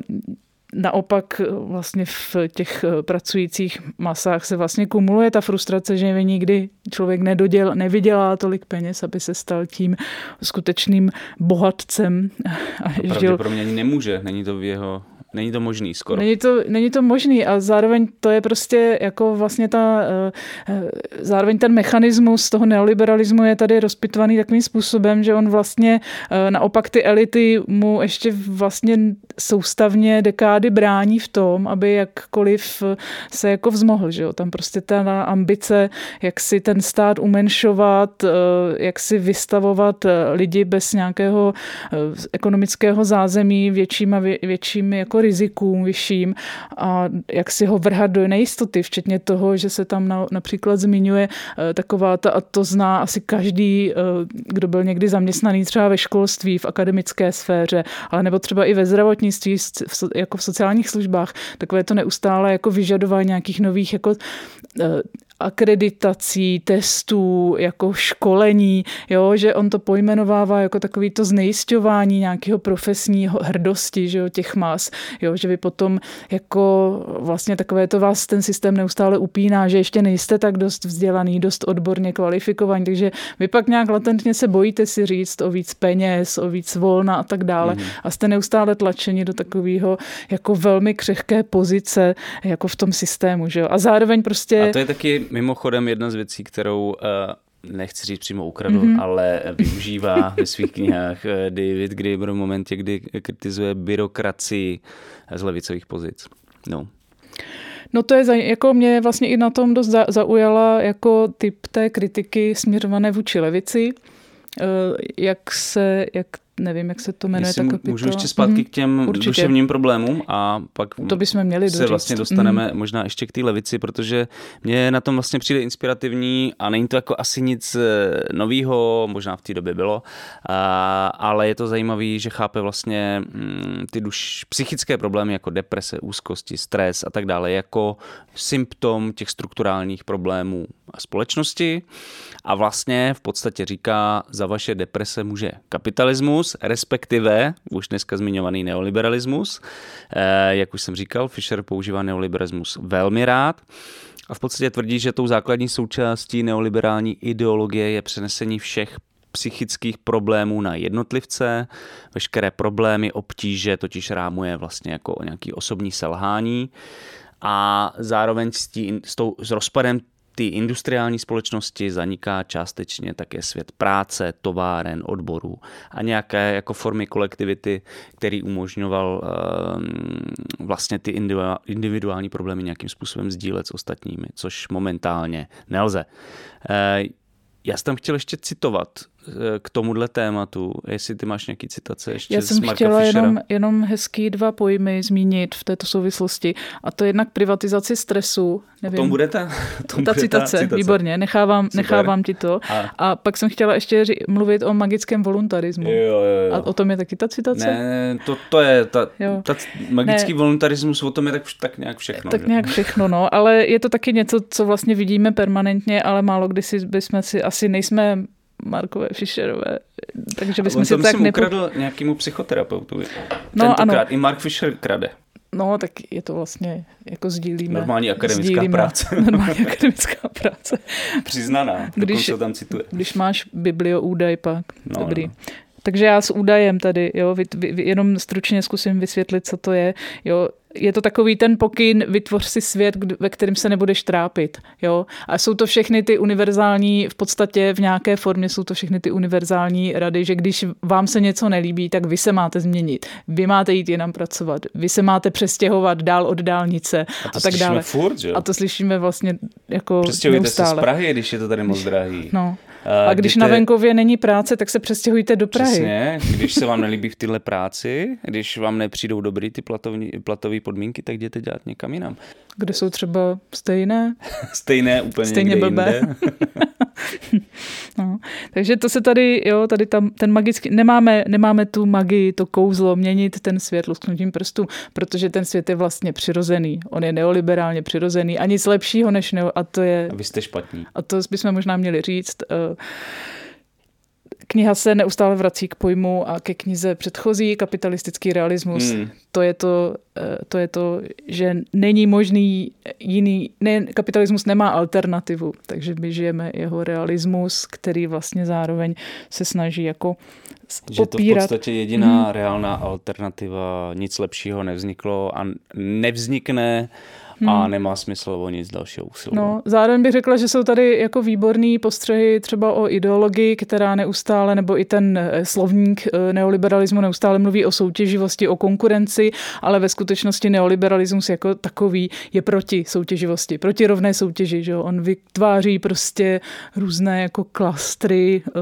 Speaker 2: naopak vlastně v těch pracujících masách se vlastně kumuluje ta frustrace, že nikdy člověk nedoděl, nevydělá tolik peněz, aby se stal tím skutečným bohatcem.
Speaker 1: A, a pravděpodobně ani nemůže, není to v jeho Není to možný skoro.
Speaker 2: Není to, není to možný a zároveň to je prostě jako vlastně ta, eh, eh, zároveň ten mechanismus toho neoliberalismu je tady rozpitvaný takovým způsobem, že on vlastně eh, naopak ty elity mu ještě vlastně soustavně dekády brání v tom, aby jakkoliv se jako vzmohl, že jo. Tam prostě ta ambice, jak si ten stát umenšovat, jak si vystavovat lidi bez nějakého ekonomického zázemí větším a větším jako rizikům vyšším a jak si ho vrhat do nejistoty, včetně toho, že se tam na, například zmiňuje eh, taková ta, a to zná asi každý, eh, kdo byl někdy zaměstnaný třeba ve školství, v akademické sféře, ale nebo třeba i ve zdravotnictví, jako v sociálních službách, takové to neustále jako vyžadování nějakých nových jako eh, akreditací, testů, jako školení, jo, že on to pojmenovává jako takový to znejistování nějakého profesního hrdosti, že jo, těch mas, jo, že vy potom jako vlastně takové to vás ten systém neustále upíná, že ještě nejste tak dost vzdělaný, dost odborně kvalifikovaný, takže vy pak nějak latentně se bojíte si říct o víc peněz, o víc volna a tak dále mm. a jste neustále tlačeni do takového jako velmi křehké pozice jako v tom systému, že jo, a zároveň prostě...
Speaker 1: A to je taky mimochodem jedna z věcí, kterou uh, nechci říct přímo ukradl, mm-hmm. ale využívá ve svých knihách eh, David Graeber v momentě, kdy kritizuje byrokracii z levicových pozic. No.
Speaker 2: No to je, jako mě vlastně i na tom dost zaujala jako typ té kritiky směřované vůči levici, eh, jak se, jak nevím, jak se to jmenuje.
Speaker 1: Jestli ta kapitola. můžu ještě zpátky k těm určitě. duševním problémům a pak
Speaker 2: to bychom měli
Speaker 1: se vlastně dostaneme mm. možná ještě k té levici, protože mě na tom vlastně přijde inspirativní a není to jako asi nic eh, novýho, možná v té době bylo, ale je to zajímavé, že chápe vlastně mm, ty duš, psychické problémy jako deprese, úzkosti, stres a tak dále jako symptom těch strukturálních problémů společnosti a vlastně v podstatě říká, za vaše deprese může kapitalismus, respektive už dneska zmiňovaný neoliberalismus. Eh, jak už jsem říkal, Fischer používá neoliberalismus velmi rád a v podstatě tvrdí, že tou základní součástí neoliberální ideologie je přenesení všech psychických problémů na jednotlivce. Veškeré problémy, obtíže totiž rámuje vlastně jako nějaký osobní selhání a zároveň s, tí, s, tou, s rozpadem ty industriální společnosti zaniká částečně také svět práce, továren, odborů a nějaké jako formy kolektivity, který umožňoval um, vlastně ty individuální problémy nějakým způsobem sdílet s ostatními, což momentálně nelze. Uh, já jsem chtěl ještě citovat Eh, k tomuhle tématu, jestli ty máš nějaký citace ještě
Speaker 2: Já jsem
Speaker 1: z Marka
Speaker 2: chtěla
Speaker 1: Fischera.
Speaker 2: jenom, jenom hezký dva pojmy zmínit v této souvislosti. A to je jednak privatizaci stresu. Nevím.
Speaker 1: O tom bude ta, tom
Speaker 2: ta
Speaker 1: bude
Speaker 2: citace,
Speaker 1: citace.
Speaker 2: výborně, nechávám, nechávám ti to.
Speaker 1: A,
Speaker 2: A pak jsem chtěla ještě ři- mluvit o magickém voluntarismu.
Speaker 1: jo, jo, jo.
Speaker 2: A o tom je taky ta citace?
Speaker 1: Ne, to, to je, ta,
Speaker 2: Jo.
Speaker 1: ta magický
Speaker 2: Ne.
Speaker 1: voluntarismus, o tom je tak, tak nějak všechno.
Speaker 2: tak
Speaker 1: že?
Speaker 2: nějak všechno, no. Ale je to taky něco, co vlastně vidíme permanentně, ale málo kdy si bychom si, asi nejsme Markové Fischerové, takže bychom si
Speaker 1: to
Speaker 2: tak nepo...
Speaker 1: ukradl nějakému psychoterapeutovi.
Speaker 2: No,
Speaker 1: Tentokrát
Speaker 2: ano.
Speaker 1: i Mark Fisher krade.
Speaker 2: No, tak je to vlastně, jako sdílíme.
Speaker 1: Normální akademická
Speaker 2: sdílíme,
Speaker 1: práce.
Speaker 2: Normální akademická práce.
Speaker 1: Přiznaná,
Speaker 2: Když-
Speaker 1: tam cituje.
Speaker 2: Když máš biblio údaj pak,
Speaker 1: No,
Speaker 2: dobrý.
Speaker 1: no.
Speaker 2: Takže já s údajem tady, jo, vy, vy, jenom stručně zkusím vysvětlit, co to je. Jo, je to takový ten pokyn, vytvoř si svět, ve kterém se nebudeš trápit. Jo? A jsou to všechny ty univerzální, v podstatě v nějaké formě jsou to všechny ty univerzální rady, že když vám se něco nelíbí, tak vy se máte změnit. Vy máte jít jinam pracovat. Vy se máte přestěhovat dál od dálnice a,
Speaker 1: A to
Speaker 2: tak
Speaker 1: slyšíme
Speaker 2: dále.
Speaker 1: furt, že jo?
Speaker 2: A to slyšíme vlastně jako
Speaker 1: Přestěhujte se z
Speaker 2: neustále.
Speaker 1: Prahy, když je to tady moc drahý.
Speaker 2: No.
Speaker 1: A
Speaker 2: když
Speaker 1: jděte-
Speaker 2: na venkově není práce, tak se přestěhujte do Prahy.
Speaker 1: Přesně, když se vám nelíbí v téhle práci, když vám nepřijdou dobrý ty platové podmínky, tak jděte dělat někam jinam.
Speaker 2: Kde jsou třeba stejné.
Speaker 1: Stejné úplně
Speaker 2: Stejně blbé. No. Takže to se tady, jo, tady tam ten magický, nemáme, nemáme tu magii, to kouzlo, měnit ten svět lusknutím prstů, protože ten svět je vlastně přirozený. On je neoliberálně přirozený a nic lepšího než neo, a to je,
Speaker 1: A vy jste špatní.
Speaker 2: a to bychom možná měli říct, eh, Kniha se neustále vrací k pojmu a ke knize předchozí, kapitalistický realismus.
Speaker 1: Hmm.
Speaker 2: To, je to, eh, to je to, že není možný jiný, ne, kapitalismus nemá alternativu, takže my žijeme jeho realismus, který vlastně zároveň se snaží jako s-
Speaker 1: Že to v
Speaker 2: popírat.
Speaker 1: podstatě jediná reálná alternativa, nic lepšího nevzniklo a nevznikne a nemá smysl o nic dalšího usilovat.
Speaker 2: No, zároveň bych řekla, že jsou tady jako výborný postřehy třeba o ideologii, která neustále, nebo i ten eh, slovník eh, neoliberalismu neustále mluví o soutěživosti, o konkurenci, ale ve skutečnosti neoliberalismus jako takový je proti soutěživosti, proti rovné soutěži. Že jo? On vytváří prostě různé jako klastry, eh,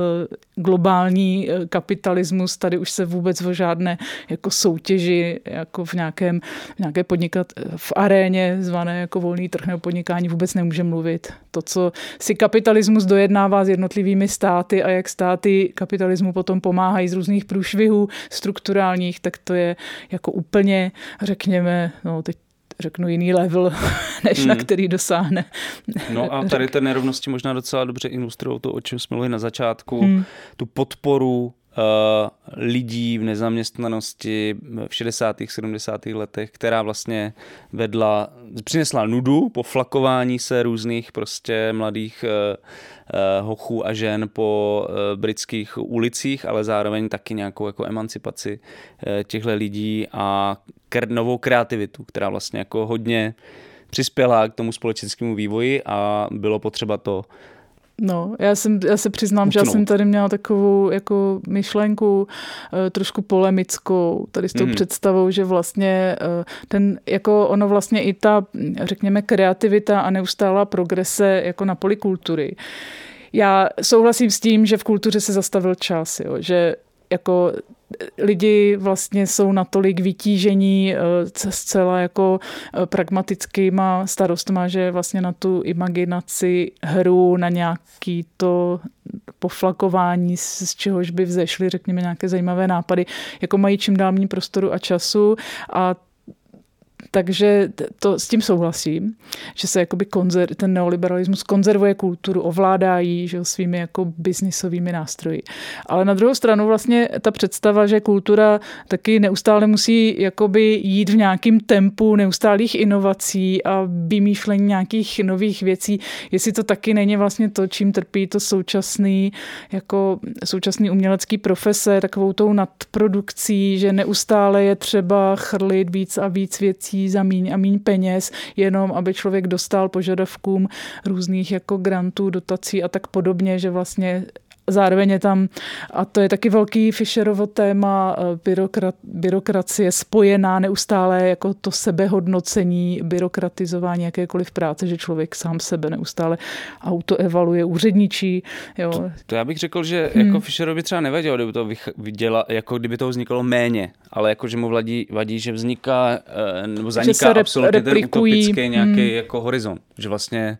Speaker 2: globální kapitalismus, tady už se vůbec o žádné jako soutěži, jako v nějakém, v nějaké podnikat v aréně zvané jako volný trh nebo podnikání vůbec nemůže mluvit. To, co si kapitalismus dojednává s jednotlivými státy a jak státy kapitalismu potom pomáhají z různých průšvihů strukturálních, tak to je jako úplně, řekněme, no teď řeknu jiný level, než hmm. na který dosáhne.
Speaker 1: No a tady ty nerovnosti možná docela dobře ilustrují to, o čem jsme mluvili na začátku, hmm. tu podporu lidí v nezaměstnanosti v 60. 70. letech, která vlastně vedla, přinesla nudu po flakování se různých prostě mladých uh, uh, hochů a žen po britských ulicích, ale zároveň taky nějakou jako emancipaci těchto lidí a novou kreativitu, která vlastně jako hodně přispěla k tomu společenskému vývoji a bylo potřeba to
Speaker 2: No, já, jsem, já se přiznám, že já
Speaker 1: Utnout.
Speaker 2: jsem tady měla takovou jako myšlenku eh, trošku polemickou, tady s tou
Speaker 1: Mhm.
Speaker 2: představou, že vlastně eh, ten, jako ono vlastně i ta, řekněme, kreativita a neustálá progrese jako na polikultury. Já souhlasím s tím, že v kultuře se zastavil čas, jo, že jako lidi vlastně jsou natolik vytížení eh, zcela jako eh, pragmatickýma starostma, že vlastně na tu imaginaci hru, na nějaký to poflakování, z čehož by vzešly, řekněme, nějaké zajímavé nápady, jako mají čím dál méně prostoru a času. A takže to s tím souhlasím, že se jakoby konzer, ten neoliberalismus konzervuje kulturu, ovládá ji že, svými jako biznisovými nástroji. Ale na druhou stranu vlastně ta představa, že kultura taky neustále musí jakoby jít v nějakém tempu neustálých inovací a vymýšlení nějakých nových věcí, jestli to taky není vlastně to, čím trpí to současný, jako současný umělecký profese, takovou tou nadprodukcí, že neustále je třeba chrlit víc a víc věcí za míň a míň peněz, jenom aby člověk dostal požadavkům různých jako grantů, dotací a tak podobně, že vlastně Zároveň je tam, a to je taky velký Fischerovo téma, eh, byrokrat, byrokracie spojená neustále jako to sebehodnocení, byrokratizování jakékoliv práce, že člověk sám sebe neustále autoevaluje, úředničí. Jo.
Speaker 1: To, to já bych řekl, že hmm. jako Fischerovi třeba nevadilo, kdyby to viděla, jako kdyby to vzniklo méně, ale jako, že mu vadí, vadí že vzniká, eh, nebo zaniká že se rep, absolutně replikují. ten utopický nějaký hmm. jako horizont, že vlastně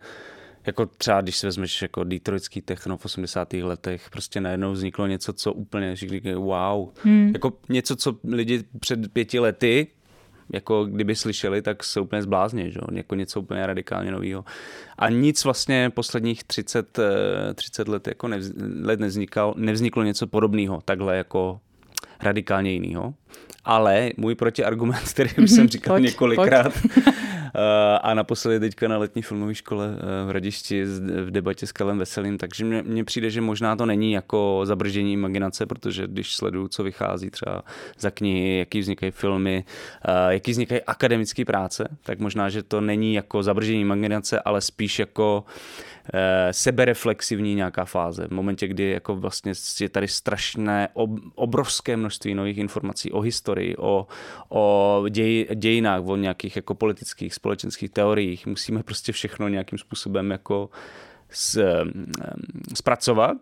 Speaker 1: jako třeba když si vezmeš jako detroitský techno v 80. letech, prostě najednou vzniklo něco, co úplně říkají, wow. Hmm. Jako něco, co lidi před pěti lety jako kdyby slyšeli, tak se úplně zblázně, že? jako něco úplně radikálně nového. A nic vlastně posledních 30, 30 eh, let jako nevz, let nevznikal, nevzniklo něco podobného, takhle jako radikálně jiného. Ale můj protiargument, který už jsem říkal pojď, několikrát, pojď. Eh, a naposledy teďka na letní filmové škole eh, v Radišti v debatě s Kalem Veselým, takže mně, mně přijde, že možná to není jako zabrždění imaginace, protože když sleduju, co vychází třeba za knihy, jaký vznikají filmy, eh, jaký vznikají akademické práce, tak možná, že to není jako zabrždění imaginace, ale spíš jako sebereflexivní nějaká fáze. V momentě, kdy jako vlastně je tady strašné, obrovské množství nových informací o historii, o, o děj, dějinách, o nějakých jako politických, společenských teoriích. Musíme prostě všechno nějakým způsobem jako z, zpracovat,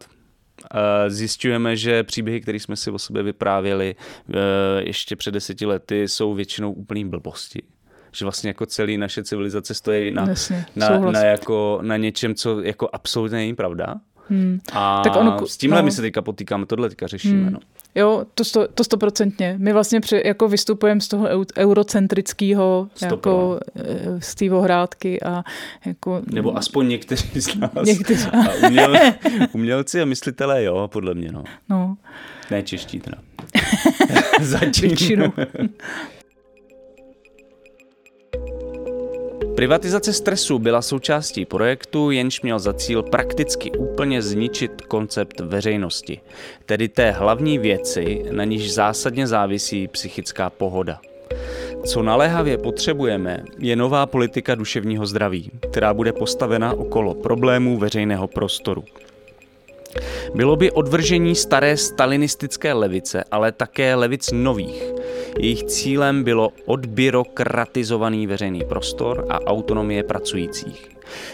Speaker 1: Zjišťujeme, že příběhy, které jsme si o sobě vyprávěli eh, ještě před deseti lety, jsou většinou úplný blbosti že vlastně jako celý naše civilizace stojí na, Jasně, na, na, jako, na něčem, co jako absolutně není pravda. Hmm. A tak ono, s tímhle no. my se teďka potýkáme, tohle teďka řešíme. Hmm. No.
Speaker 2: Jo, to, sto, to stoprocentně. My vlastně při, jako vystupujeme z toho eurocentrického, jako eh, z té ohrádky a jako...
Speaker 1: Nebo aspoň někteří z nás. Někteří. A uměl, umělci a myslitelé, jo, podle mě, no. no. Ne čeští teda. Zatím. Privatizace stresu byla součástí projektu, jenž měl za cíl prakticky úplně zničit koncept veřejnosti, tedy té hlavní věci, na níž zásadně závisí psychická pohoda. Co naléhavě potřebujeme, je nová politika duševního zdraví, která bude postavena okolo problémů veřejného prostoru. Bylo by odvržení staré stalinistické levice, ale také levic nových. Jejich cílem bylo odbyrokratizovaný veřejný prostor a autonomie pracujících.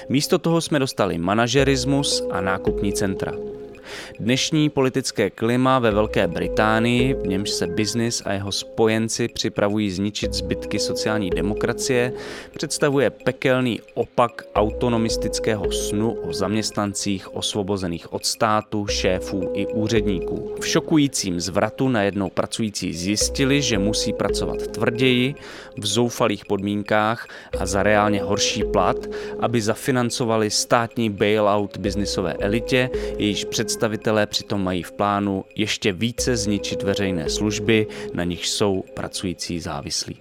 Speaker 1: Místo toho jsme dostali manažerismus a nákupní centra. Dnešní politické klima ve Velké Británii, v němž se biznis a jeho spojenci připravují zničit zbytky sociální demokracie, představuje pekelný opak autonomistického snu o zaměstnancích osvobozených od státu, šéfů i úředníků. V šokujícím zvratu najednou pracující zjistili, že musí pracovat tvrději, v zoufalých podmínkách a za reálně horší plat, aby zafinancovali státní bailout biznisové elitě, jejíž představitelé přitom mají v plánu ještě více zničit veřejné služby, na nich jsou pracující závislí.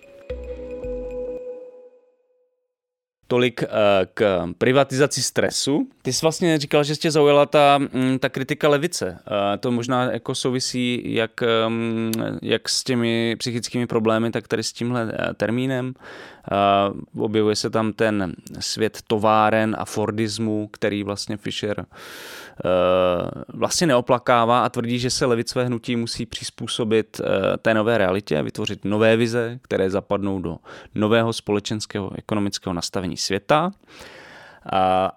Speaker 1: Tolik uh, k privatizaci stresu. Ty jsi vlastně říkal, že tě zaujala ta, mm, ta kritika levice. Uh, to možná jako souvisí jak, um, jak s těmi psychickými problémy, tak tady s tímhle uh, termínem. Objevuje se tam ten svět továren a Fordismu, který vlastně Fischer vlastně neoplakává a tvrdí, že se levicové hnutí musí přizpůsobit uh, té nové realitě, vytvořit nové vize, které zapadnou do nového společenského ekonomického nastavení světa.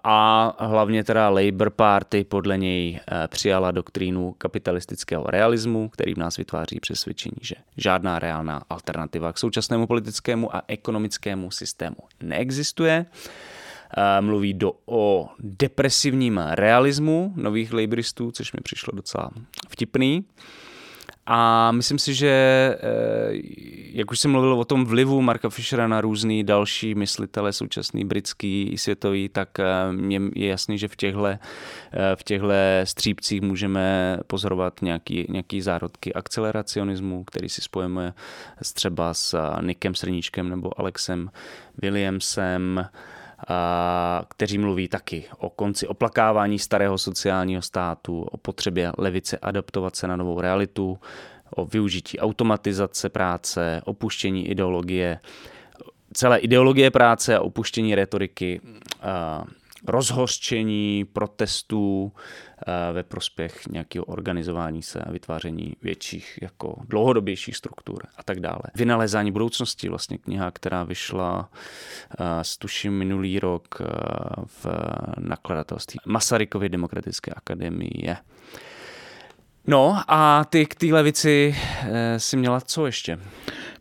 Speaker 1: A hlavně teda Labour Party podle něj přijala doktrínu kapitalistického realismu, který v nás vytváří přesvědčení, že žádná reálná alternativa k současnému politickému a ekonomickému systému neexistuje. Mluví do, o depresivním realismu nových laboristů, což mi přišlo docela vtipný. A myslím si, že eh, jak už jsem mluvil o tom vlivu Marka Fischera na různý další myslitele, současný britský i světový, tak eh, je jasný, že v těchto, eh, v těchto střípcích můžeme pozorovat nějaký, nějaký zárodky akceleracionismu, který si spojíme třeba s Nikem Srníčkem nebo Alexem Williamsem, kteří mluví taky o konci oplakávání starého sociálního státu, o potřebě levice adaptovat se na novou realitu, o využití automatizace práce, opuštění ideologie, celé ideologie práce a opuštění retoriky, rozhořčení protestů ve prospěch nějakého organizování se a vytváření větších, jako dlouhodobějších struktur a tak dále. Vynalezání budoucnosti, vlastně kniha, která vyšla s tuším minulý rok v nakladatelství Masarykovy demokratické akademie. No a ty k té levici si měla co ještě?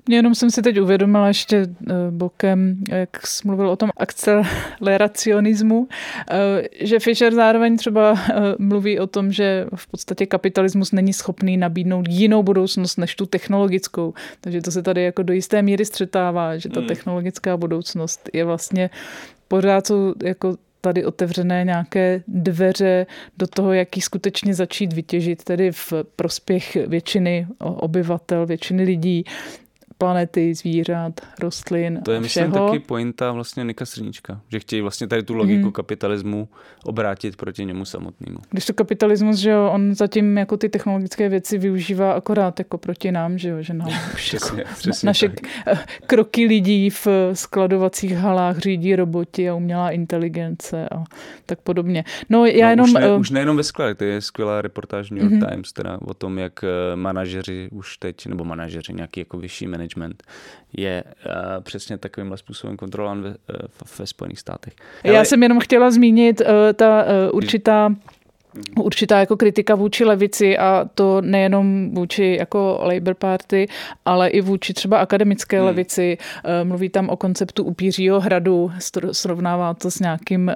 Speaker 2: Jenom jsem si teď uvědomila ještě eh, bokem, jak jsi mluvil o tom akceleracionismu, eh, že Fischer zároveň třeba eh, mluví o tom, že v podstatě kapitalismus není schopný nabídnout jinou budoucnost než tu technologickou. Takže to se tady jako do jisté míry střetává, že ta hmm. technologická budoucnost je vlastně pořád jsou jako tady otevřené nějaké dveře do toho, jak ji skutečně začít vytěžit, tedy v prospěch většiny obyvatel, většiny lidí, planety, zvířat, rostlin
Speaker 1: To je,
Speaker 2: všeho.
Speaker 1: myslím, taky pointa vlastně Nika Srníčka, že chtějí vlastně tady tu logiku mm. kapitalismu obrátit proti němu samotnému.
Speaker 2: Když to kapitalismus, že jo, on zatím jako ty technologické věci využívá akorát jako proti nám, že jo, že nám
Speaker 1: přesně,
Speaker 2: jako
Speaker 1: přesně
Speaker 2: naše tak. kroky lidí v skladovacích halách řídí roboti a umělá inteligence a tak podobně. No já no, jenom... Už,
Speaker 1: ne, uh, už nejenom ve skladech, to je skvělá reportáž New York mm-hmm. Times, teda o tom, jak eh, manažeři už teď, nebo manažeři, nějaký jako vyšší manažer management je uh, přesně takovýmhle způsobem kontrolován ve, uh, ve Spojených státech.
Speaker 2: Já Ale... jsem jenom chtěla zmínit uh, ta uh, určitá určitá jako kritika vůči levici a to nejenom vůči jako Labour Party, ale i vůči třeba akademické hmm. levici. Mluví tam o konceptu upířího hradu, srovnává to s nějakým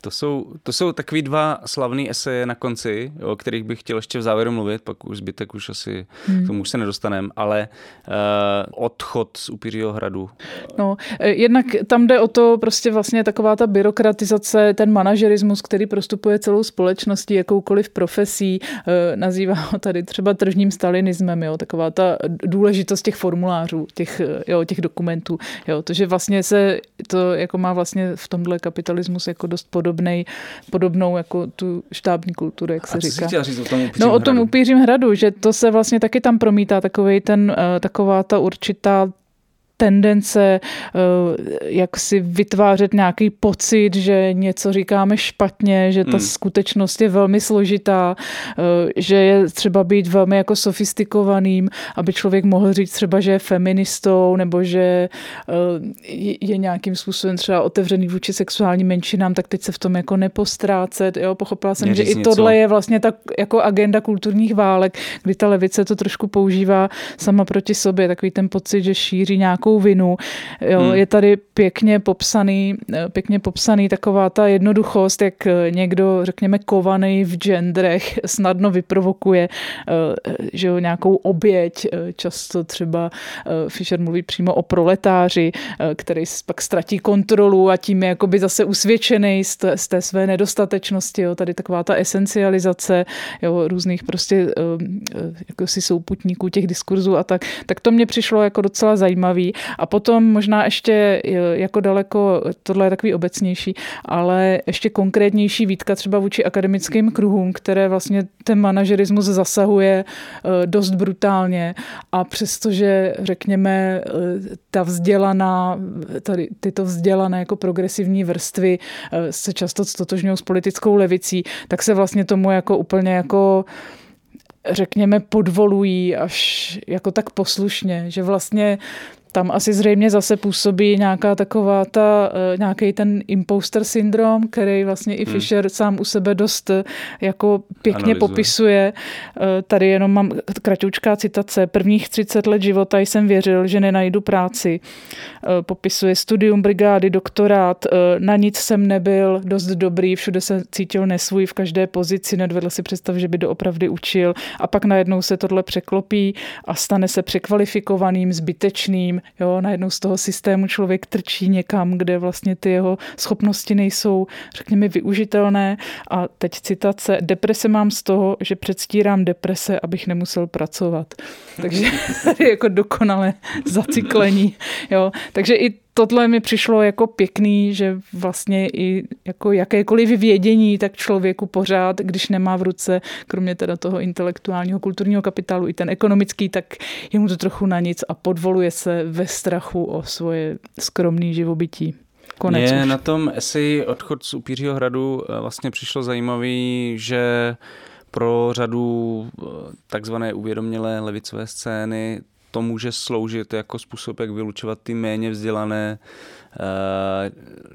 Speaker 1: to jsou, to jsou takový dva slavný eseje na konci, o kterých bych chtěl ještě v závěru mluvit, pak už zbytek už asi hmm. k tomu už se nedostaneme, ale uh, odchod z Upířího hradu.
Speaker 2: No, eh, jednak tam jde o to prostě vlastně taková ta byrokratizace, ten manažerismus, který prostupuje celou společností, jakoukoliv profesí, uh, nazývá ho tady třeba tržním stalinismem, jo, taková ta důležitost těch formulářů, těch, jo, těch dokumentů, jo, to, že vlastně se to jako má vlastně v tomhle kapitalismus jako dost podobný podobnej, podobnou jako tu štábní kulturu, jak se
Speaker 1: A
Speaker 2: říká.
Speaker 1: Co říct o tom
Speaker 2: no
Speaker 1: o
Speaker 2: tom upířím hradu, že to se vlastně taky tam promítá takový ten, eh, taková ta určitá tendence eh, jak si vytvářet nějaký pocit, že něco říkáme špatně, že ta hmm. skutečnost je velmi složitá, eh, že je třeba být velmi jako sofistikovaným, aby člověk mohl říct třeba, že je feministou nebo že eh, je nějakým způsobem třeba otevřený vůči sexuálním menšinám, tak teď se v tom jako nepostrácet. Jo? Pochopila jsem, že něco. i tohle je vlastně tak jako agenda kulturních válek, kdy ta levice to trošku používá sama proti sobě, takový ten pocit, že šíří nějakou nějakou vinu. Jo, hmm. Je tady pěkně popsaný, eh, pěkně popsaný taková ta jednoduchost, jak eh, někdo, řekněme, kovaný v genderech snadno vyprovokuje eh, že jo, nějakou oběť. Často třeba Fischer mluví přímo o proletáři, který pak ztratí kontrolu a tím je jakoby zase usvědčený z té, z té své nedostatečnosti. Jo. Tady taková ta esencializace jo, různých prostě jako si souputníků těch diskurzů a tak. Tak to mě přišlo jako docela zajímavý. A potom možná ještě jako daleko, tohle je takový obecnější, ale ještě konkrétnější výtka třeba vůči akademickým kruhům, které vlastně ten manažerismus zasahuje eh, dost brutálně. A přestože řekněme eh, ta vzdělaná, tady tyto vzdělané jako progresivní vrstvy eh, se často stotožňují s politickou levicí, tak se vlastně tomu jako úplně jako řekněme, podvolují až jako tak poslušně, že vlastně tam asi zřejmě zase působí nějaká taková ta, eh, nějaký ten imposter syndrom, který vlastně i. Fisher hmm. sám u sebe dost eh, jako pěkně Analyzuje. popisuje. Eh, tady jenom mám kratoučká citace. Prvních 30 let života jsem věřil, že nenajdu práci. Popisuje studium brigády, doktorát, na nic jsem nebyl dost dobrý, všude se cítil nesvůj v každé pozici, nedvedl si představ, že by doopravdy učil a pak najednou se tohle překlopí a stane se překvalifikovaným, zbytečným, Jo, najednou z toho systému člověk trčí někam, kde vlastně ty jeho schopnosti nejsou, řekněme, využitelné. A teď citace, deprese mám z toho, že předstírám deprese, abych nemusel pracovat. Takže tady jako dokonale zacyklení. Jo. Takže i tohle mi přišlo jako pěkný, že vlastně i jako jakékoliv vědění tak člověku pořád, když nemá v ruce, kromě teda toho intelektuálního kulturního kapitálu i ten ekonomický, tak je mu to trochu na nic a podvoluje se ve strachu o svoje skromné živobytí.
Speaker 1: Konec Mě už. na tom esej Odchod z Upířího hradu eh, vlastně přišlo zajímavý, že pro řadu eh, takzvané uvědomělé levicové scény to může sloužit jako způsob, jak vylučovat ty méně vzdělané eh,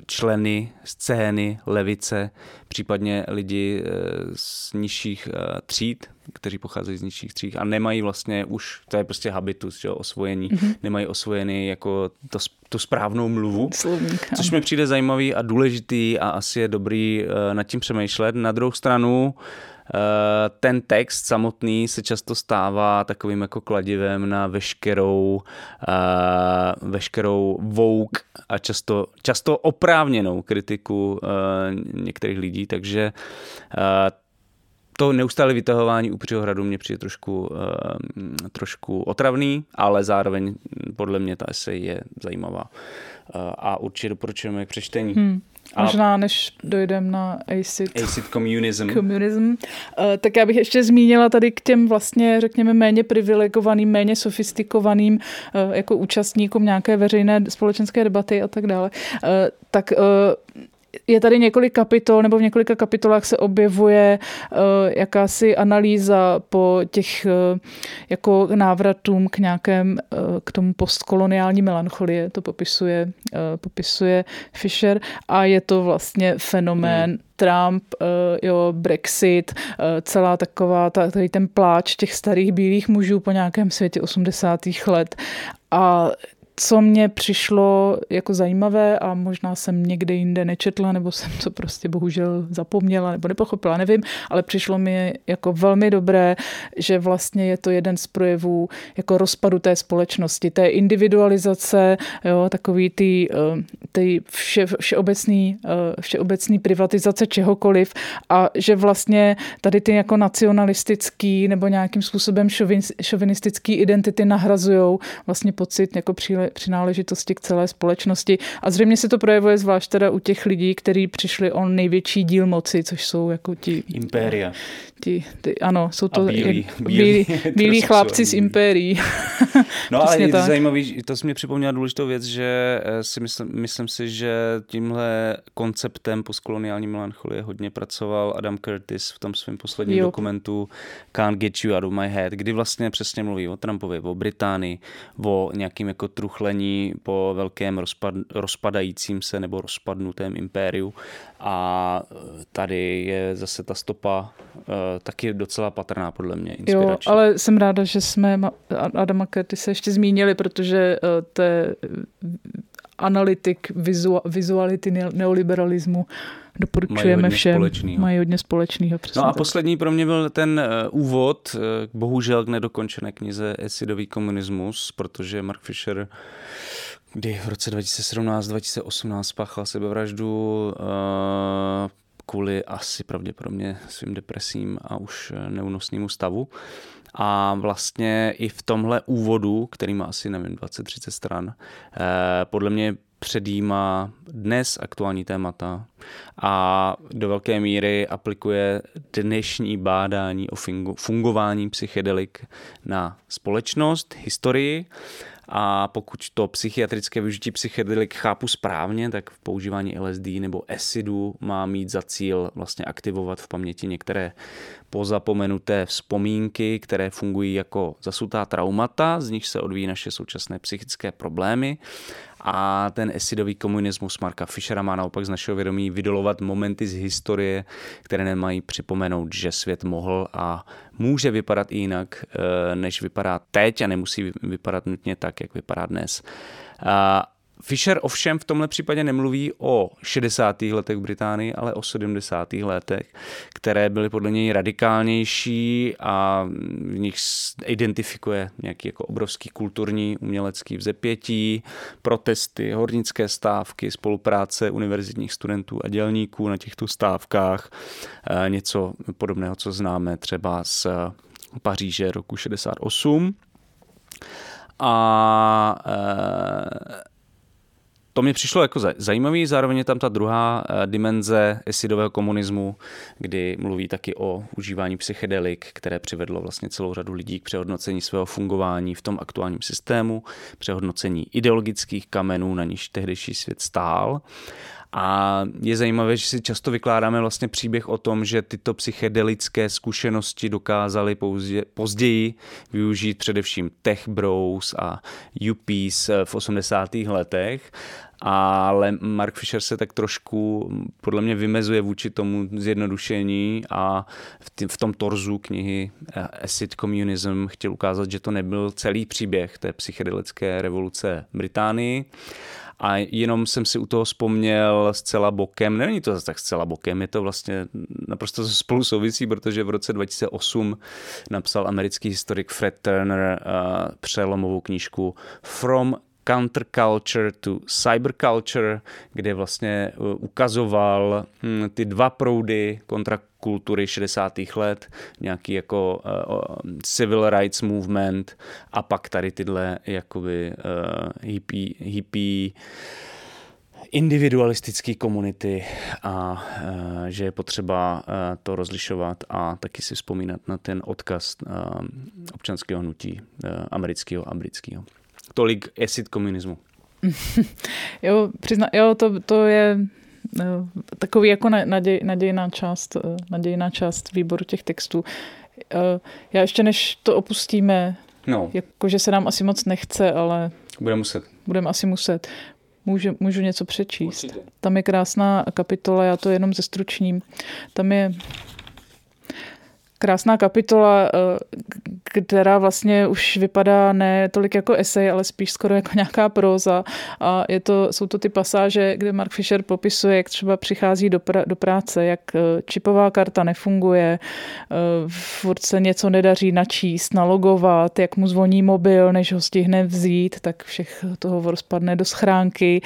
Speaker 1: členy scény, levice, případně lidi eh, z nižších eh, tříd, kteří pocházejí z nižších tříd a nemají vlastně už, to je prostě habitus, že, osvojení, mm-hmm. nemají osvojený jako to, tu správnou mluvu,
Speaker 2: Slovník,
Speaker 1: což mi přijde zajímavý a důležitý a asi je dobrý nad tím přemýšlet. Na druhou stranu, ten text samotný se často stává takovým jako kladivem na veškerou, eh, veškerou vouk a často, často oprávněnou kritiku eh, některých lidí, takže to neustále vytahování u hradu mě přijde trošku, trošku otravný, ale zároveň podle mě ta esej je zajímavá a určitě doporučujeme k přečtení. Hmm.
Speaker 2: Možná než dojdeme na ACID.
Speaker 1: ACID communism.
Speaker 2: communism. Uh, tak já bych ještě zmínila tady k těm vlastně, řekněme, méně privilegovaným, méně sofistikovaným uh, jako účastníkům nějaké veřejné společenské debaty a tak dále. Uh, tak je tady několik kapitol, nebo v několika kapitolách se objevuje uh, jakási analýza po těch uh, jako návratům k nějakém, uh, k tomu postkoloniální melancholie, to popisuje, uh, popisuje Fisher a je to vlastně fenomén hmm. Trump, uh, jo, Brexit, uh, celá taková, tady ten pláč těch starých bílých mužů po nějakém světě 80. let a co mě přišlo jako zajímavé a možná jsem někde jinde nečetla, nebo jsem to prostě bohužel zapomněla nebo nepochopila, nevím, ale přišlo mi jako velmi dobré, že vlastně je to jeden z projevů jako rozpadu té společnosti, té individualizace, jo, takový ty, eh, ty vše, všeobecný, eh, všeobecný privatizace čehokoliv a že vlastně tady ty jako nacionalistický nebo nějakým způsobem šovinistický identity nahrazují vlastně pocit jako příle přináležitosti k celé společnosti. A zřejmě se to projevuje zvlášť teda u těch lidí, kteří přišli o největší díl moci, což jsou jako ti...
Speaker 1: Impéria.
Speaker 2: Ti, ty, ano, jsou to bílí, jak, bílí, bílí, bílí chlapci z impérií.
Speaker 1: no ale je to zajímavý, to jsi mi připomněla důležitou věc, že eh, si myslím, myslím si, že tímhle konceptem postkoloniální melancholie hodně pracoval Adam Curtis v tom svém posledním jo. dokumentu Can't Get You Out of My Head, kdy vlastně přesně mluví o Trumpovi, o Británii, o nějakým jako truchlení po velkém rozpad, rozpadajícím se nebo rozpadnutém impériu a e, tady je zase ta stopa uh, taky docela patrná podle mě, inspirační.
Speaker 2: Jo, ale jsem ráda, že jsme Adama se ještě zmínili, protože uh, to je analytik vizu, vizuality neoliberalismu doporučujeme mají všem. Společnýho. Mají hodně společného.
Speaker 1: No a tak. poslední pro mě byl ten uh, úvod, uh, bohužel k nedokončené knize Esidový komunismus, protože Mark Fisher kdy v roce 2017-2018 spáchal sebevraždu uh, kvůli asi pravděpodobně svým depresím a už neúnosnému stavu. A vlastně i v tomhle úvodu, který má asi, nevím, 20-30 stran, eh, podle mě předjímá dnes aktuální témata a do velké míry aplikuje dnešní bádání o fungování psychedelik na společnost, historii a pokud to psychiatrické využití psychedelik chápu správně, tak v používání LSD nebo acidu má mít za cíl vlastně aktivovat v paměti některé pozapomenuté vzpomínky, které fungují jako zasutá traumata, z nich se odvíjí naše současné psychické problémy a ten esidový komunismus Marka Fischera má naopak z našeho vědomí vydolovat momenty z historie, které nemají připomenout, že svět mohl a může vypadat i jinak, eh, než vypadá teď a nemusí vypadat nutně tak, jak vypadá dnes. Fisher ovšem v tomhle případě nemluví o 60. letech v Británii, ale o 70. letech, které byly podle něj radikálnější a v nich identifikuje nějaký jako obrovský kulturní umělecký vzepětí, protesty, hornické stávky, spolupráce univerzitních studentů a dělníků na těchto stávkách, eh, něco podobného, co známe třeba z Paříže roku 68. A e, to mi přišlo jako zajímavý, zároveň je tam ta druhá eh, dimenze esidového komunismu, kdy mluví taky o užívání psychedelik, které přivedlo vlastně celou řadu lidí k přehodnocení svého fungování v tom aktuálním systému, přehodnocení ideologických kamenů, na níž tehdejší svět stál a je zajímavé, že si často vykládáme vlastně příběh o tom, že tyto psychedelické zkušenosti dokázali později využít především Tech Bros a Yuppies v 80. letech ale Mark Fisher se tak trošku podle mě vymezuje vůči tomu zjednodušení a v tom torzu knihy Acid Communism chtěl ukázat, že to nebyl celý příběh té psychedelické revoluce Británii a jenom jsem si u toho vzpomněl zcela bokem, není to zase tak zcela bokem, je to vlastně naprosto spolu souvisí, protože v roce 2008 napsal americký historik Fred Turner uh, přelomovou knížku From counterculture to cyberculture, kde vlastně uh, ukazoval hm, ty dva proudy kontrakultury 60. let, nějaký jako uh, civil rights movement a pak tady tyhle jakoby hippie, hippie individualistické komunity a uh, že je potřeba to rozlišovat a taky si vzpomínat na ten odkaz občanského hnutí amerického a britského. Tolik acid komunismu.
Speaker 2: jo, přizna, jo, to, to je takový jako naděj, nadějná, část, eh, nadějná část výboru těch textů. Eh, já ještě než to opustíme, no. jakože se nám asi moc nechce, ale...
Speaker 1: Budeme muset.
Speaker 2: Budeme asi muset. Můžu, můžu něco přečíst. Určitě. Tam je krásná kapitola, já to jenom zestručním. Tam je krásná kapitola, eh, která vlastně už vypadá ne tolik jako esej, ale spíš skoro jako nějaká próza. A je to, jsou to ty pasáže, kde Mark Fisher popisuje, jak třeba přichází do, pra, do práce, jak eh, čipová karta nefunguje, eh, furt se něco nedaří načíst, nalogovat, jak mu zvoní mobil, než ho stihne vzít, tak všech toho rozpadne do schránky,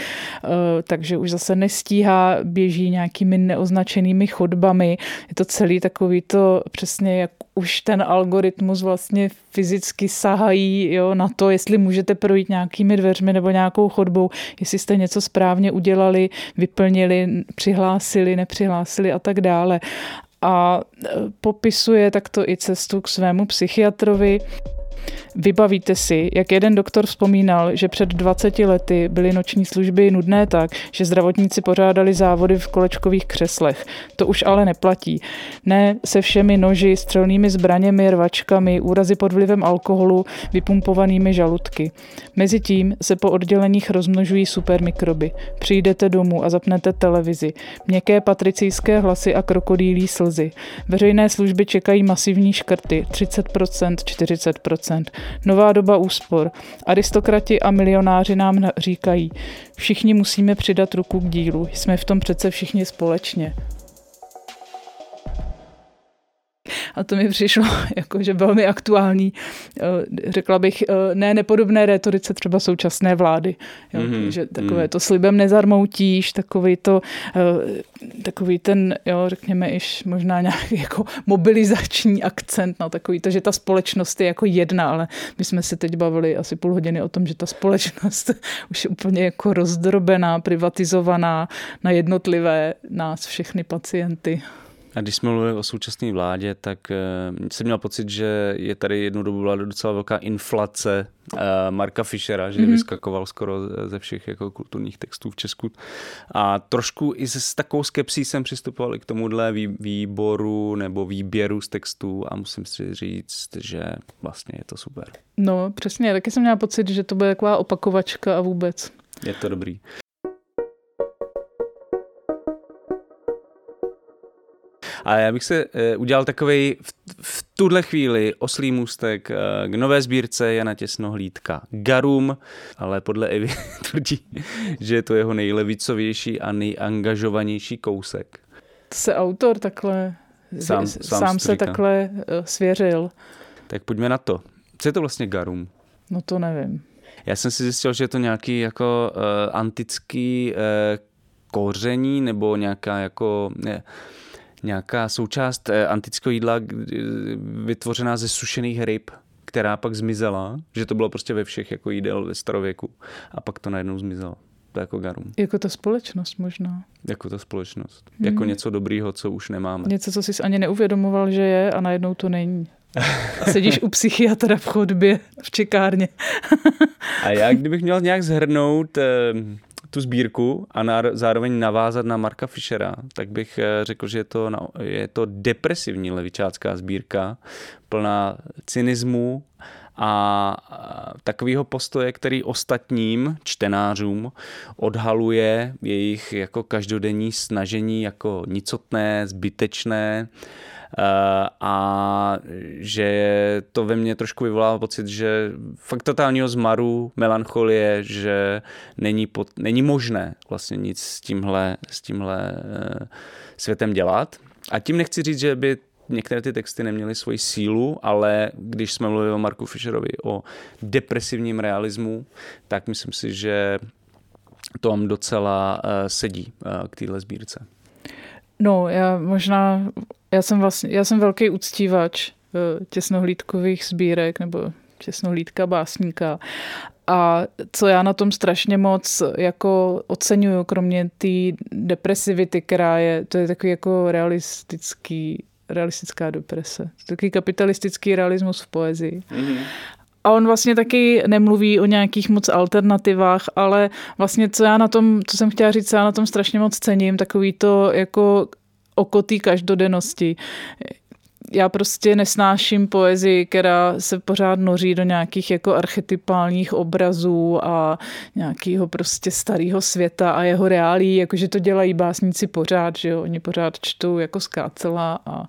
Speaker 2: takže už zase nestíhá, běží nějakými neoznačenými chodbami. Je to celý takový to přesně jak už ten algoritmus vlastně fyzicky sahají jo, na to, jestli můžete projít nějakými dveřmi nebo nějakou chodbou, jestli jste něco správně udělali, vyplnili, přihlásili, nepřihlásili a tak dále. A e, popisuje takto i cestu k svému psychiatrovi. Vybavíte si, jak jeden doktor vzpomínal, že před 20 lety byly noční služby nudné tak, že zdravotníci pořádali závody v kolečkových křeslech. To už ale neplatí. Ne se všemi noži, střelnými zbraněmi, rvačkami, úrazy pod vlivem alkoholu, vypumpovanými žaludky. Mezitím se po odděleních rozmnožují supermikroby. Přijdete domů a zapnete televizi. Měkké patricijské hlasy a krokodýlí slzy. Veřejné služby čekají masivní škrty 30%, 40%. Nová doba úspor. Aristokrati a milionáři nám říkají, všichni musíme přidat ruku k dílu, jsme v tom přece všichni společně. A to mi přišlo jakože velmi aktuální, eh, řekla bych, eh, ne nepodobné retorice třeba současné vlády. Jo, mm-hmm. Že takové mm. to slibem nezarmoutíš, takový to, eh, takový ten, jo, řekněme, iž možná nějaký jako mobilizační akcent na takový to, že ta společnost je jako jedna, ale my jsme se teď bavili asi půl hodiny o tom, že ta společnost už je úplně jako rozdrobená, privatizovaná na jednotlivé nás, všechny pacienty.
Speaker 1: A když jsme mluvili o současné vládě, tak uh, jsem měl pocit, že je tady jednu dobu byla docela velká inflace uh, Marka Fischera, že mm-hmm. vyskakoval skoro ze všech jako kulturních textů v Česku. A trošku i s takovou skepsí jsem přistupoval i k tomuhle výboru nebo výběru z textů a musím si říct, že vlastně je to super.
Speaker 2: No, přesně, taky jsem měla pocit, že to bude taková opakovačka a vůbec.
Speaker 1: Je to dobrý. A já bych se uh, udělal takový v, v tuhle chvíli oslý můstek uh, k nové sbírce Jana Těsnohlídka Garum, ale podle Evy tvrdí, že je to jeho nejlevicovější a nejangažovanější kousek.
Speaker 2: To se autor takhle sám, sám, sám se takhle uh, svěřil.
Speaker 1: Tak pojďme na to. Co je to vlastně Garum?
Speaker 2: No to nevím.
Speaker 1: Já jsem si zjistil, že je to nějaký jako uh, antický uh, koření nebo nějaká jako... Ne, nějaká součást eh, antického jídla vytvořená ze sušených ryb, která pak zmizela, že to bylo prostě ve všech jako jídel ve starověku a pak to najednou zmizelo. To jako garum.
Speaker 2: Jako ta společnost možná.
Speaker 1: Jako ta společnost. Hmm. Jako něco dobrýho, co už nemáme.
Speaker 2: Něco, co jsi ani neuvědomoval, že je a najednou to není. Sedíš u psychiatra v chodbě v čekárně.
Speaker 1: a já, kdybych měl nějak zhrnout eh, tu sbírku a na, zároveň navázat na Marka Fischera, tak bych eh, řekl, že je to, je to depresivní levičácká sbírka, plná cynismu a takového postoje, který ostatním čtenářům odhaluje jejich jako každodenní snažení jako nicotné, zbytečné, a že to ve mně trošku vyvolává pocit, že fakt totálního zmaru, melancholie, že není, pod, není možné vlastně nic s tímhle, s tímhle eh, světem dělat. A tím nechci říct, že by některé ty texty neměly svoji sílu, ale když jsme mluvili o Marku Fischerovi, o depresivním realismu, tak myslím si, že to vám docela uh, sedí k téhle sbírce.
Speaker 2: No, já možná, já jsem vlastně, já jsem velký uctívač eh, těsnohlídkových sbírek nebo těsnohlídka básníka. A co já na tom strašně moc jako oceňuju, kromě té depresivity, která je, to je takový jako realistický, realistická deprese. Takový kapitalistický realismus v poezii. Mm-hmm. A on vlastně taky nemluví o nějakých moc alternativách, ale vlastně co já na tom, co jsem chtěla říct, co já na tom strašně moc cením, takový to jako okotý každodennosti já prostě nesnáším poezii, která se pořád noří do nějakých jako archetypálních obrazů a nějakého prostě starého světa a jeho reálí, jakože to dělají básníci pořád, že jo, oni pořád čtou jako skácela a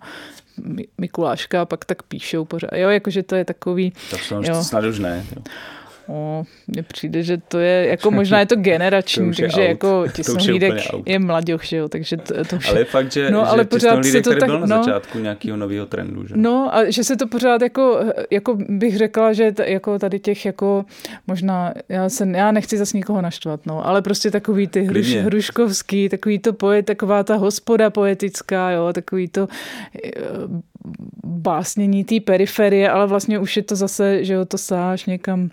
Speaker 2: Mikuláška a pak tak píšou pořád. Jo, jakože to je takový...
Speaker 1: Tak snad už ne. Jo.
Speaker 2: O, mně přijde, že to je, jako možná je to generační, to takže je jako Těsnohlídek je, je mladěch, že jo, takže to, to
Speaker 1: už... Ale je fakt, že, no, že ale pořád se to tak, byl na no, začátku nějakého nového trendu, že?
Speaker 2: No a že se to pořád jako, jako bych řekla, že t, jako tady těch jako možná, já, se, já nechci zase nikoho naštvat, no, ale prostě takový ty hruš, hruškovský, takový to poet, taková ta hospoda poetická, jo, takový to eh, básnění té periferie, ale vlastně už je to zase, že jo, to sáš někam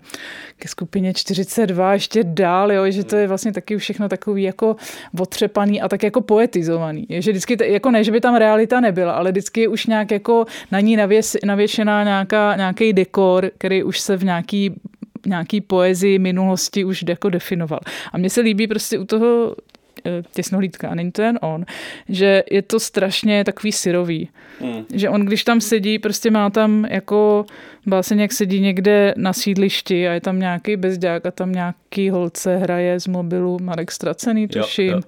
Speaker 2: ke skupině 42 ještě dál, jo, že to je vlastně taky všechno takový jako otřepaný a tak jako poetizovaný. Je, že vždycky, jako ne, že by tam realita nebyla, ale vždycky je už nějak jako na ní navěs, navěšená nějaký dekor, který už se v nějaký nějaký poezii minulosti už jako definoval. A mně se líbí prostě u toho těsnohlídka a není to jen on, že je to strašně takový syrový. Hmm. Že on, když tam sedí, prostě má tam jako báseň, jak sedí někde na sídlišti a je tam nějaký bezďák a tam nějaký holce hraje z mobilu, Marek Stracený, tuším. Jo, jo.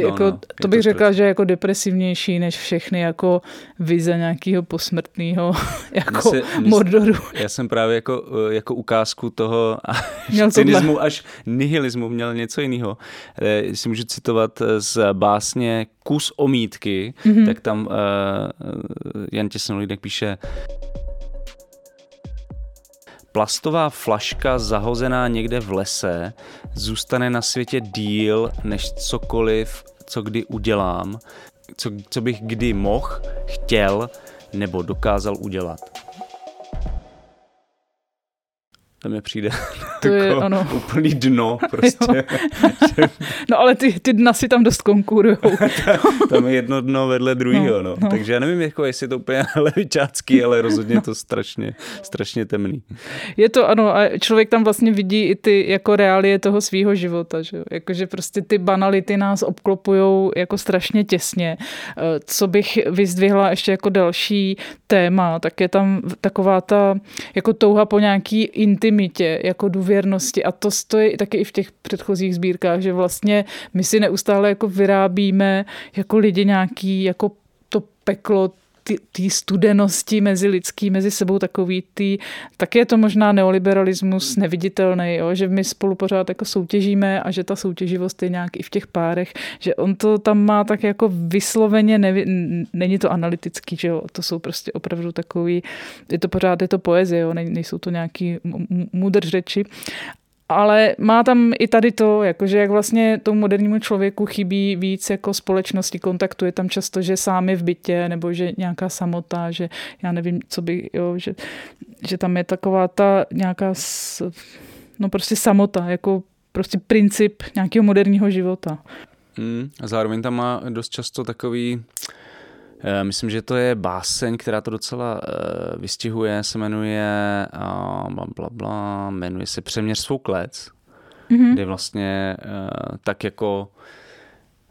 Speaker 2: No, jako, no, to bych to řekla, že je jako depresivnější než všechny jako vize nějakého posmrtného jako se, mordoru.
Speaker 1: Já jsem právě jako, eh, jako ukázku toho měl cynismu až nihilismu měl něco jiného. Eh, si můžu citovat z básně Kus omítky, mm-hmm. tak tam uh, Jan Těsnolídek píše Plastová flaška zahozená někde v lese zůstane na světě díl než cokoliv, co kdy udělám, co, co bych kdy mohl, chtěl nebo dokázal udělat. To mi přijde
Speaker 2: to je, ano.
Speaker 1: úplný dno prostě.
Speaker 2: no ale ty, ty dna si tam dost konkurujou.
Speaker 1: tam je jedno dno vedle druhého, no,
Speaker 2: No,
Speaker 1: no.
Speaker 2: no.
Speaker 1: Takže já nevím, jako jestli je to úplně levičácký, ale rozhodně je to strašně, strašně temný.
Speaker 2: Je to ano a člověk tam vlastně vidí i ty jako reálie toho svýho života, že jo? Jakože prostě ty banality nás obklopujou jako strašně těsně. Eh, Co bych vyzdvihla ještě jako další téma, tak je tam taková ta jako touha po nějaký intimitě, jako důvěrnosti. A to stojí taky i v těch předchozích sbírkách, že vlastně my si neustále jako vyrábíme jako lidi nějaký jako to peklo té studenosti mezi lidský, mezi sebou takový tý, tak je to možná neoliberalismus neviditelný, jo? že my spolu pořád jako soutěžíme a že ta soutěživost je nějak i v těch párech, že on to tam má tak jako vysloveně, nevi, není to analytický, že jo? to jsou prostě opravdu takový, je to pořád, je to poezie, jo? Ne, nejsou to nějaký mudr řeči ale má tam i tady to, jakože jak vlastně tomu modernímu člověku chybí víc jako společnosti kontaktu. Je tam často, že sám v bytě, nebo že nějaká samota, že já nevím, co by, jo, že, že tam je taková ta nějaká, no prostě samota, jako prostě princip nějakého moderního života.
Speaker 1: Hmm, a zároveň tam má dost často takový, eh, myslím, že to je báseň, která to docela uh, vystihuje, se jmenuje uh, bla, bla, bla, jmenuje se Přeměř svou klec, mm-hmm. kde vlastně tak jako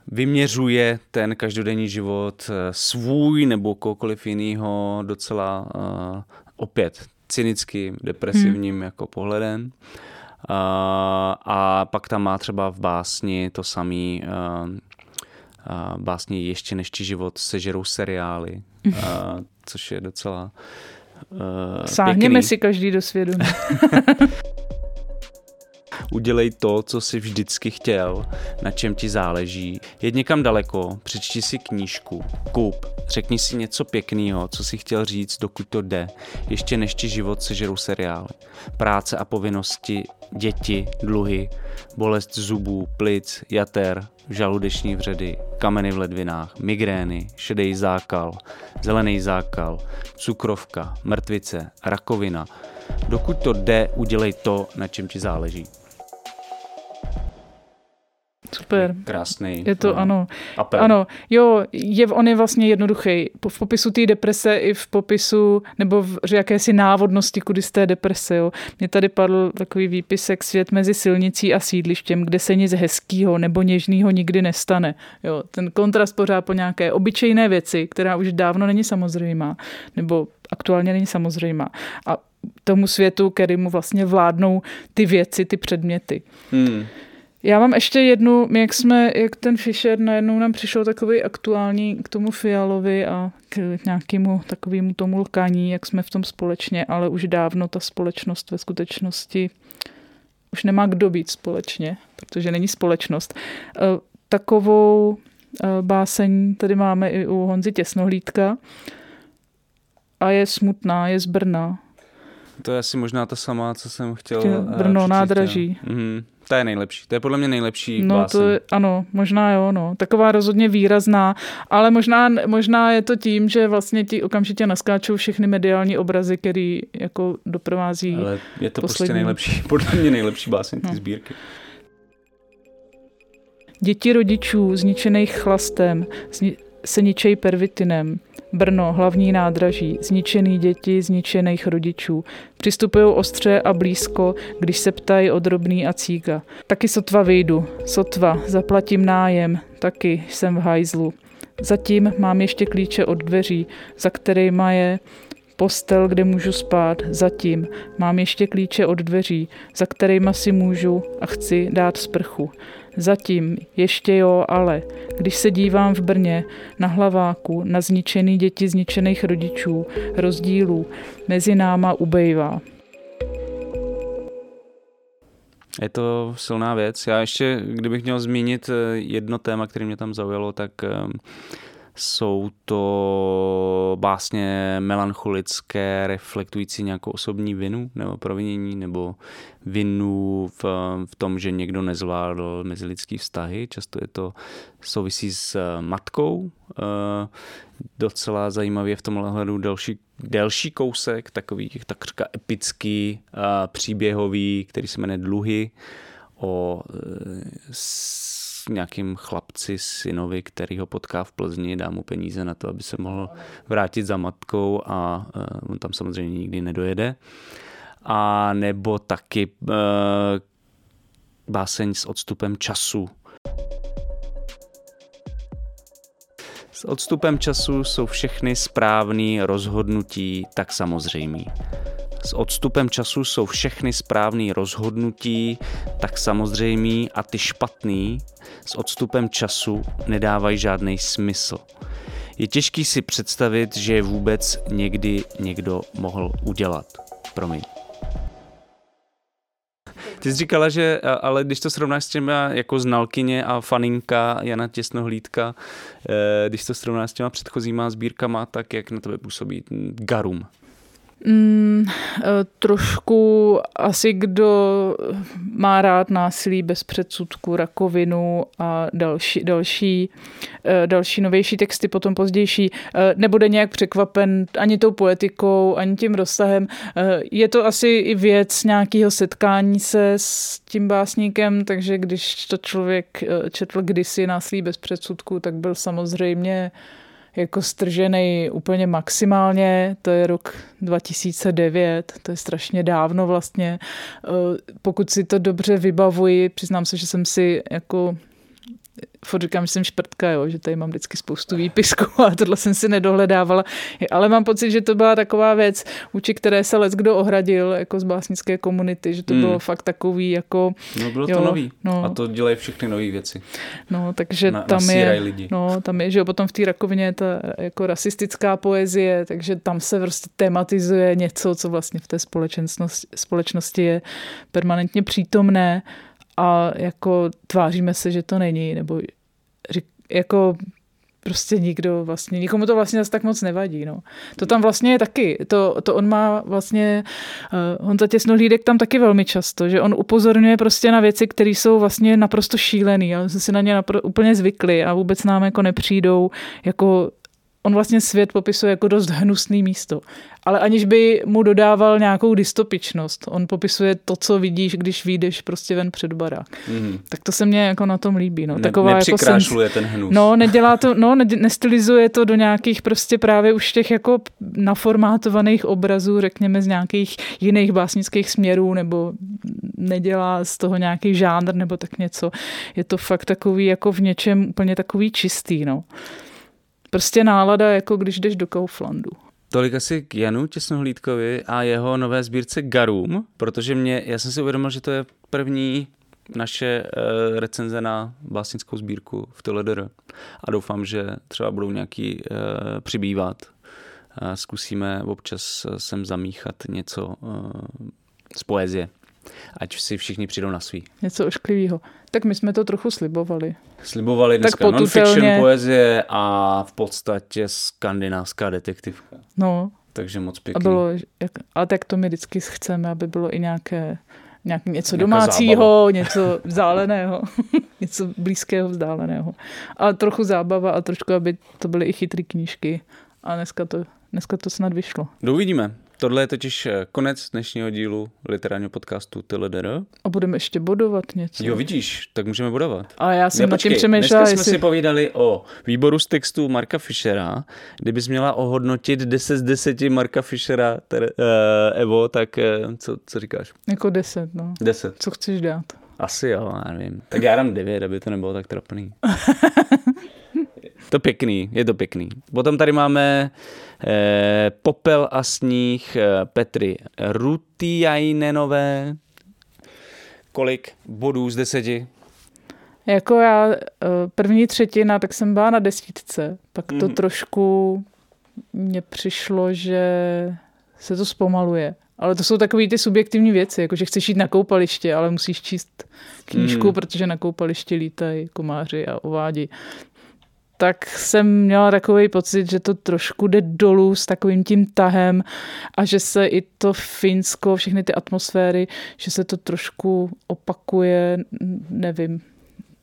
Speaker 1: vyměřuje ten každodenní život svůj nebo kohokoliv jiného docela opět cynickým, depresivním hmm. jako pohledem. Uh, a pak tam má třeba v básni to samý uh, básni Ještě než ti život sežerou seriály, uh, což je docela uh,
Speaker 2: Sáhněme
Speaker 1: pěkný.
Speaker 2: si každý do svědomí.
Speaker 1: Udělej to, co jsi vždycky chtěl, na čem ti záleží. Jed někam daleko, přečti si knížku, kup, řekni si něco pěkného, co si chtěl říct, dokud to jde. Ještě než ti život sežerou seriály. Práce a povinnosti, děti, dluhy, bolest zubů, plic, jater, žaludeční vředy, kameny v ledvinách, migrény, šedý zákal, zelený zákal, cukrovka, mrtvice, rakovina. Dokud to jde, udělej to, na čem ti záleží.
Speaker 2: Super.
Speaker 1: Krásný.
Speaker 2: Je to,
Speaker 1: no,
Speaker 2: ano.
Speaker 1: Apel.
Speaker 2: Ano, jo, je, on je vlastně jednoduchý. V popisu té deprese i v popisu, nebo v jakési návodnosti kudy z té deprese, jo. Mně tady padl takový výpisek svět mezi silnicí a sídlištěm, kde se nic hezkýho nebo něžného nikdy nestane. Jo, ten kontrast pořád po nějaké obyčejné věci, která už dávno není samozřejmá, nebo aktuálně není samozřejmá. A tomu světu, kterému vlastně vládnou ty věci, ty předměty.
Speaker 1: Hmm.
Speaker 2: Já mám ještě jednu, jak jsme, jak ten Fischer najednou nám přišel takový aktuální k tomu Fialovi a k nějakému takovému tomu lkaní, jak jsme v tom společně, ale už dávno ta společnost ve skutečnosti už nemá kdo být společně, protože není společnost. Takovou báseň tady máme i u Honzy Těsnohlídka a je smutná, je z Brna.
Speaker 1: To je asi možná ta sama, co jsem chtěl
Speaker 2: Brno
Speaker 1: přečíst,
Speaker 2: nádraží.
Speaker 1: Mm, to je nejlepší. To je podle mě nejlepší
Speaker 2: No to je, ano, možná jo, no. Taková rozhodně výrazná, ale možná, možná je to tím, že vlastně ti okamžitě naskáčou všechny mediální obrazy, který jako doprovází
Speaker 1: Ale je to
Speaker 2: poslední.
Speaker 1: prostě nejlepší, podle mě nejlepší báseň té
Speaker 2: No.
Speaker 1: sbírky.
Speaker 2: Děti rodičů zničených chlastem zni- se ničej pervitinem. Brno, hlavní nádraží, zničený děti zničených rodičů. Přistupují ostře a blízko, když se ptají o drobný a cíga. Taky sotva vyjdu, sotva, zaplatím nájem, taky jsem v hajzlu. Zatím mám ještě klíče od dveří, za kterýma je postel, kde můžu spát. Zatím mám ještě klíče od dveří, za kterýma si můžu a chci dát sprchu. Zatím ještě jo, ale když se dívám v Brně na hlaváku, na zničený děti zničených rodičů, rozdílů, mezi náma ubejvá.
Speaker 1: Je to silná věc. Já ještě, kdybych měl zmínit eh, jedno téma, které mě tam zaujalo, tak eh, Jsou to básně melancholické, reflektující nějakou osobní vinu nebo provinění, nebo vinu v, v tom, že někdo nezvládl mezilidský vztahy. Často je to souvisí s matkou. Eh, docela zajímavě v tomhle hledu další, delší kousek, takový takřka epický, příběhový, který se jmenuje Dluhy, o eh, nějakým chlapci, synovi, který ho potká v Plzni, dá mu peníze na to, aby se mohl vrátit za matkou a uh, on tam samozřejmě nikdy nedojede. A nebo taky uh, báseň s odstupem času. S odstupem času jsou všechny správné rozhodnutí tak samozřejmý. S odstupem času jsou všechny správné rozhodnutí tak samozřejmý a ty špatný s odstupem času nedávají žádný smysl. Je těžký si představit, že je vůbec někdy někdo mohl udělat. Promiň. Ty jsi říkala, že, ale když to srovnáš s těma jako znalkyně a faninka Jana Těsnohlídka, eh, když to srovnáš s těma předchozíma sbírkama, tak jak na tebe působí Garum?
Speaker 2: Mm, eh, trošku asi kdo má rád násilí bez předsudku, rakovinu a další, další, eh, další novější texty, potom pozdější, eh, nebude nějak překvapen ani tou poetikou, ani tím rozsahem. Je to asi i věc nějakého setkání se s tím básníkem, takže když to člověk četl kdysi násilí bez předsudku, tak byl samozřejmě jako stržený úplně maximálně, to je rok 2009, to je strašně dávno vlastně. Eh, pokud si to dobře vybavuji, přiznám se, že jsem si jako furt říkám, že jsem šprtka, jo, že tady mám vždycky spoustu výpisků a tohle jsem si nedohledávala. Ale mám pocit, že to byla taková věc, vůči které se let kdo ohradil jako z básnické komunity, že to hmm. bylo fakt takový jako...
Speaker 1: No bylo jo, to nový no. a to dělají všechny nové věci.
Speaker 2: No, takže na, tam je, lidi. no, tam je, že jo, potom v té rakovině je ta jako rasistická poezie, takže tam se prostě tematizuje něco, co vlastně v té společnosti, společnosti je permanentně přítomné a jako tváříme se, že to není, nebo jako prostě nikdo vlastně, nikomu to vlastně zase tak moc nevadí. No. To tam vlastně je taky, to, to on má vlastně, uh, Honza Těsnohlídek tam taky velmi často, že on upozorňuje prostě na věci, které jsou vlastně naprosto šílený, ale jsme si na ně napr- úplně zvykli a vůbec nám jako nepřijdou jako on vlastně svět popisuje jako dost hnusný místo. Ale aniž by mu dodával nějakou dystopičnost. On popisuje to, co vidíš, když vyjdeš prostě ven před barák. Mm. Tak to se mně jako na tom líbí. No.
Speaker 1: Ne, Taková jako sen... ten hnus.
Speaker 2: No, nedělá to, no, ne, nestylizuje to do nějakých prostě právě už těch jako naformátovaných obrazů, řekněme z nějakých jiných básnických směrů, nebo nedělá z toho nějaký žánr nebo tak něco. Je to fakt takový jako v něčem úplně takový čistý, no. Prostě nálada, jako když jdeš do Kauflandu.
Speaker 1: Tolik asi k Janu Těsnohlídkovi a jeho nové sbírce Garum, protože mě, já jsem si uvědomil, že to je první naše uh, recenze na básnickou sbírku v TLDR a doufám, že třeba budou nějaký uh, přibývat. Uh, zkusíme občas sem zamíchat něco uh, z poezie ať si všichni přijdou na svý.
Speaker 2: Něco ošklivého. Tak my jsme to trochu slibovali.
Speaker 1: Slibovali dneska non-fiction poezie a v podstatě skandinávská detektivka.
Speaker 2: No.
Speaker 1: Takže moc pěkný.
Speaker 2: A bylo, jak, ale tak to my vždycky chceme, aby bylo i nějaké nějak něco Nějaká domácího, zábava. něco vzdáleného, něco blízkého vzdáleného. A trochu zábava a trošku, aby to byly i chytré knížky. A dneska to, dneska to snad vyšlo.
Speaker 1: Uvidíme. Tohle je totiž eh, konec dnešního dílu literárního podcastu TLDR.
Speaker 2: A budeme ještě bodovat něco.
Speaker 1: Jo, vidíš, tak můžeme bodovat.
Speaker 2: A já jsem na tím přemýšlela,
Speaker 1: Dneska jestli... jsme si povídali o výboru z textu Marka Fischera. Kdybys měla ohodnotit 10 z 10 Marka Fischera, ter, uh, Evo, tak uh, co, co říkáš?
Speaker 2: Jako 10, no.
Speaker 1: 10.
Speaker 2: Co chceš dát?
Speaker 1: Asi jo, já nevím. Tak já dám 9, aby to nebylo tak trapný. to pěkný, je to pěkný. Potom tady máme eh, Popel a sníh eh, Petry Rutiajnenové. Kolik bodů z deseti?
Speaker 2: Jako já eh, první třetina, tak jsem byla na desítce. Pak to mm. trošku mně přišlo, že se to zpomaluje. Ale to jsou takové ty subjektivní věci, jako že chceš jít na koupaliště, ale musíš číst knížku, mm. protože na koupališti lítají komáři a ovádi tak jsem měla takový pocit, že to trošku jde dolů s takovým tím tahem a že se i to Finsko, všechny ty atmosféry, že se to trošku opakuje, nevím.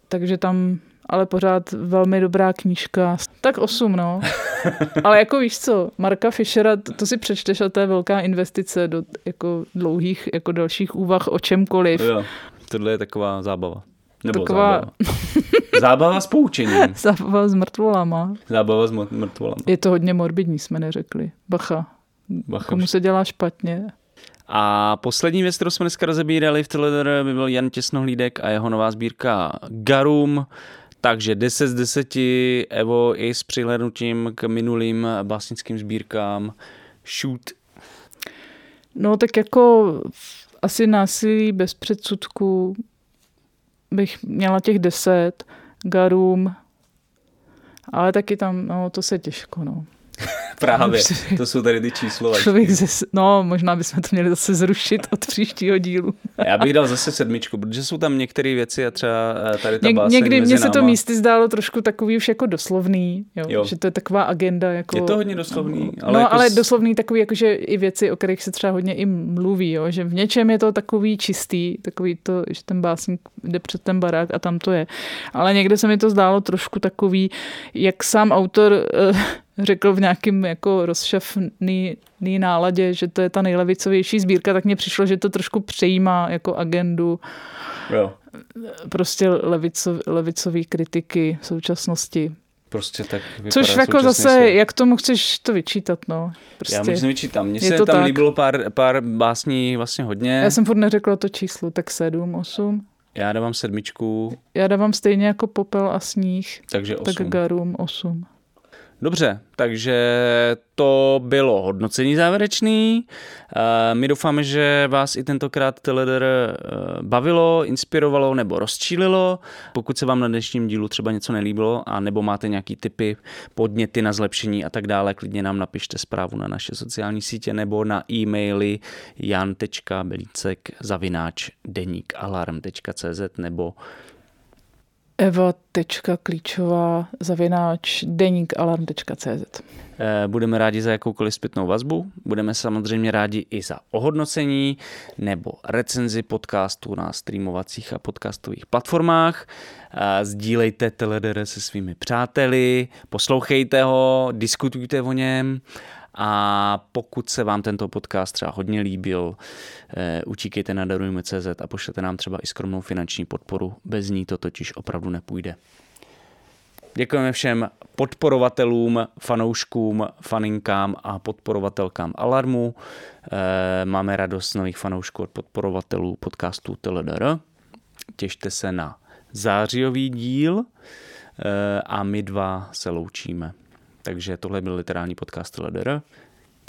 Speaker 2: Takže tam ale pořád velmi dobrá knížka. Tak osm, no. ale jako víš co, Marka Fischera, to, to si přečteš a to je velká investice do jako dlouhých, jako dalších úvah o čemkoliv.
Speaker 1: Jo, tohle je taková zábava. Nebo taková... zábava. zábava s poučením.
Speaker 2: zábava s mrtvolama.
Speaker 1: Zábava s mrtvolama.
Speaker 2: Je to hodně morbidní, jsme neřekli. Bacha. Bacha. Komu se dělá špatně.
Speaker 1: A poslední věc, kterou jsme dneska rozebírali v Teledr, by byl Jan Těsnohlídek a jeho nová sbírka Garum. Takže 10 z 10 Evo i s přihlednutím k minulým básnickým sbírkám. Shoot.
Speaker 2: No tak jako asi násilí bez předsudku bych měla těch 10, Garum, ale taky tam, no to se těžko, no.
Speaker 1: Právě, to jsou tady ty číslo.
Speaker 2: Člověk no, možná bychom to měli zase zrušit od příštího dílu.
Speaker 1: Já bych dal zase sedmičku, protože jsou tam některé věci a třeba eh, tady ta báseň
Speaker 2: Někdy mně se to místy zdálo trošku takový už jako doslovný, jo? Jo. že to je taková agenda. Jako,
Speaker 1: je to hodně doslovný.
Speaker 2: Ale no, jako ale doslovný takový, jakože i věci, o kterých se třeba hodně i mluví, jo? že v něčem je to takový čistý, takový to, že ten básník jde před ten barák a tam to je. Ale někde se mi to zdálo trošku takový, jak sám autor uh, řekl v nějakým jako rozšafný náladě, že to je ta nejlevicovější sbírka, tak mně přišlo, že to trošku přejímá jako agendu jo. prostě levico, levicový kritiky v současnosti.
Speaker 1: Prostě tak
Speaker 2: Což jako zase, svět. jak tomu chceš to vyčítat, no.
Speaker 1: Prostě Já moc nevyčítám. Mně se tam tak. líbilo pár, pár básní vlastně hodně.
Speaker 2: Já jsem furt neřekla to číslo, tak sedm, osm.
Speaker 1: Já dávám sedmičku.
Speaker 2: Já dávám stejně jako popel a sníh.
Speaker 1: Takže osm.
Speaker 2: Tak garum osm.
Speaker 1: Dobře, takže to bylo hodnocení závěrečný. Eh, my doufáme, že vás i tentokrát Teleder eh, bavilo, inspirovalo nebo rozčílilo. Pokud se vám na dnešním dílu třeba něco nelíbilo a nebo máte nějaký typy, podněty na zlepšení a tak dále, klidně nám napište zprávu na naše sociální sítě nebo na e-maily jan.belicek zavináč nebo
Speaker 2: eva.klíčová zavináč deníkalarm.cz
Speaker 1: eh, Budeme rádi za jakoukoliv zpětnou vazbu, budeme samozřejmě rádi i za ohodnocení nebo recenzi podcastu na streamovacích a podcastových platformách. Eh, sdílejte Teledere se svými přáteli, poslouchejte ho, diskutujte o něm a pokud se vám tento podcast třeba hodně líbil, eh, učíkejte na darujme.cz a pošlete nám třeba i skromnou finanční podporu. Bez ní to totiž opravdu nepůjde. Děkujeme všem podporovatelům, fanouškům, faninkám a podporovatelkám Alarmu. Eh, máme radost nových fanoušků od podporovatelů podcastu TLDR. Těšte se na zářijový díl eh, a my dva se loučíme. Takže tohle byl literální podcast Ledera.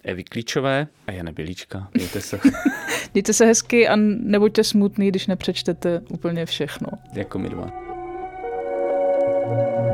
Speaker 1: Evi Klíčové a Jana Bělíčka. Mějte se.
Speaker 2: Mějte se hezky a nebuďte smutný, když nepřečtete úplně všechno.
Speaker 1: Jako my dva. thank you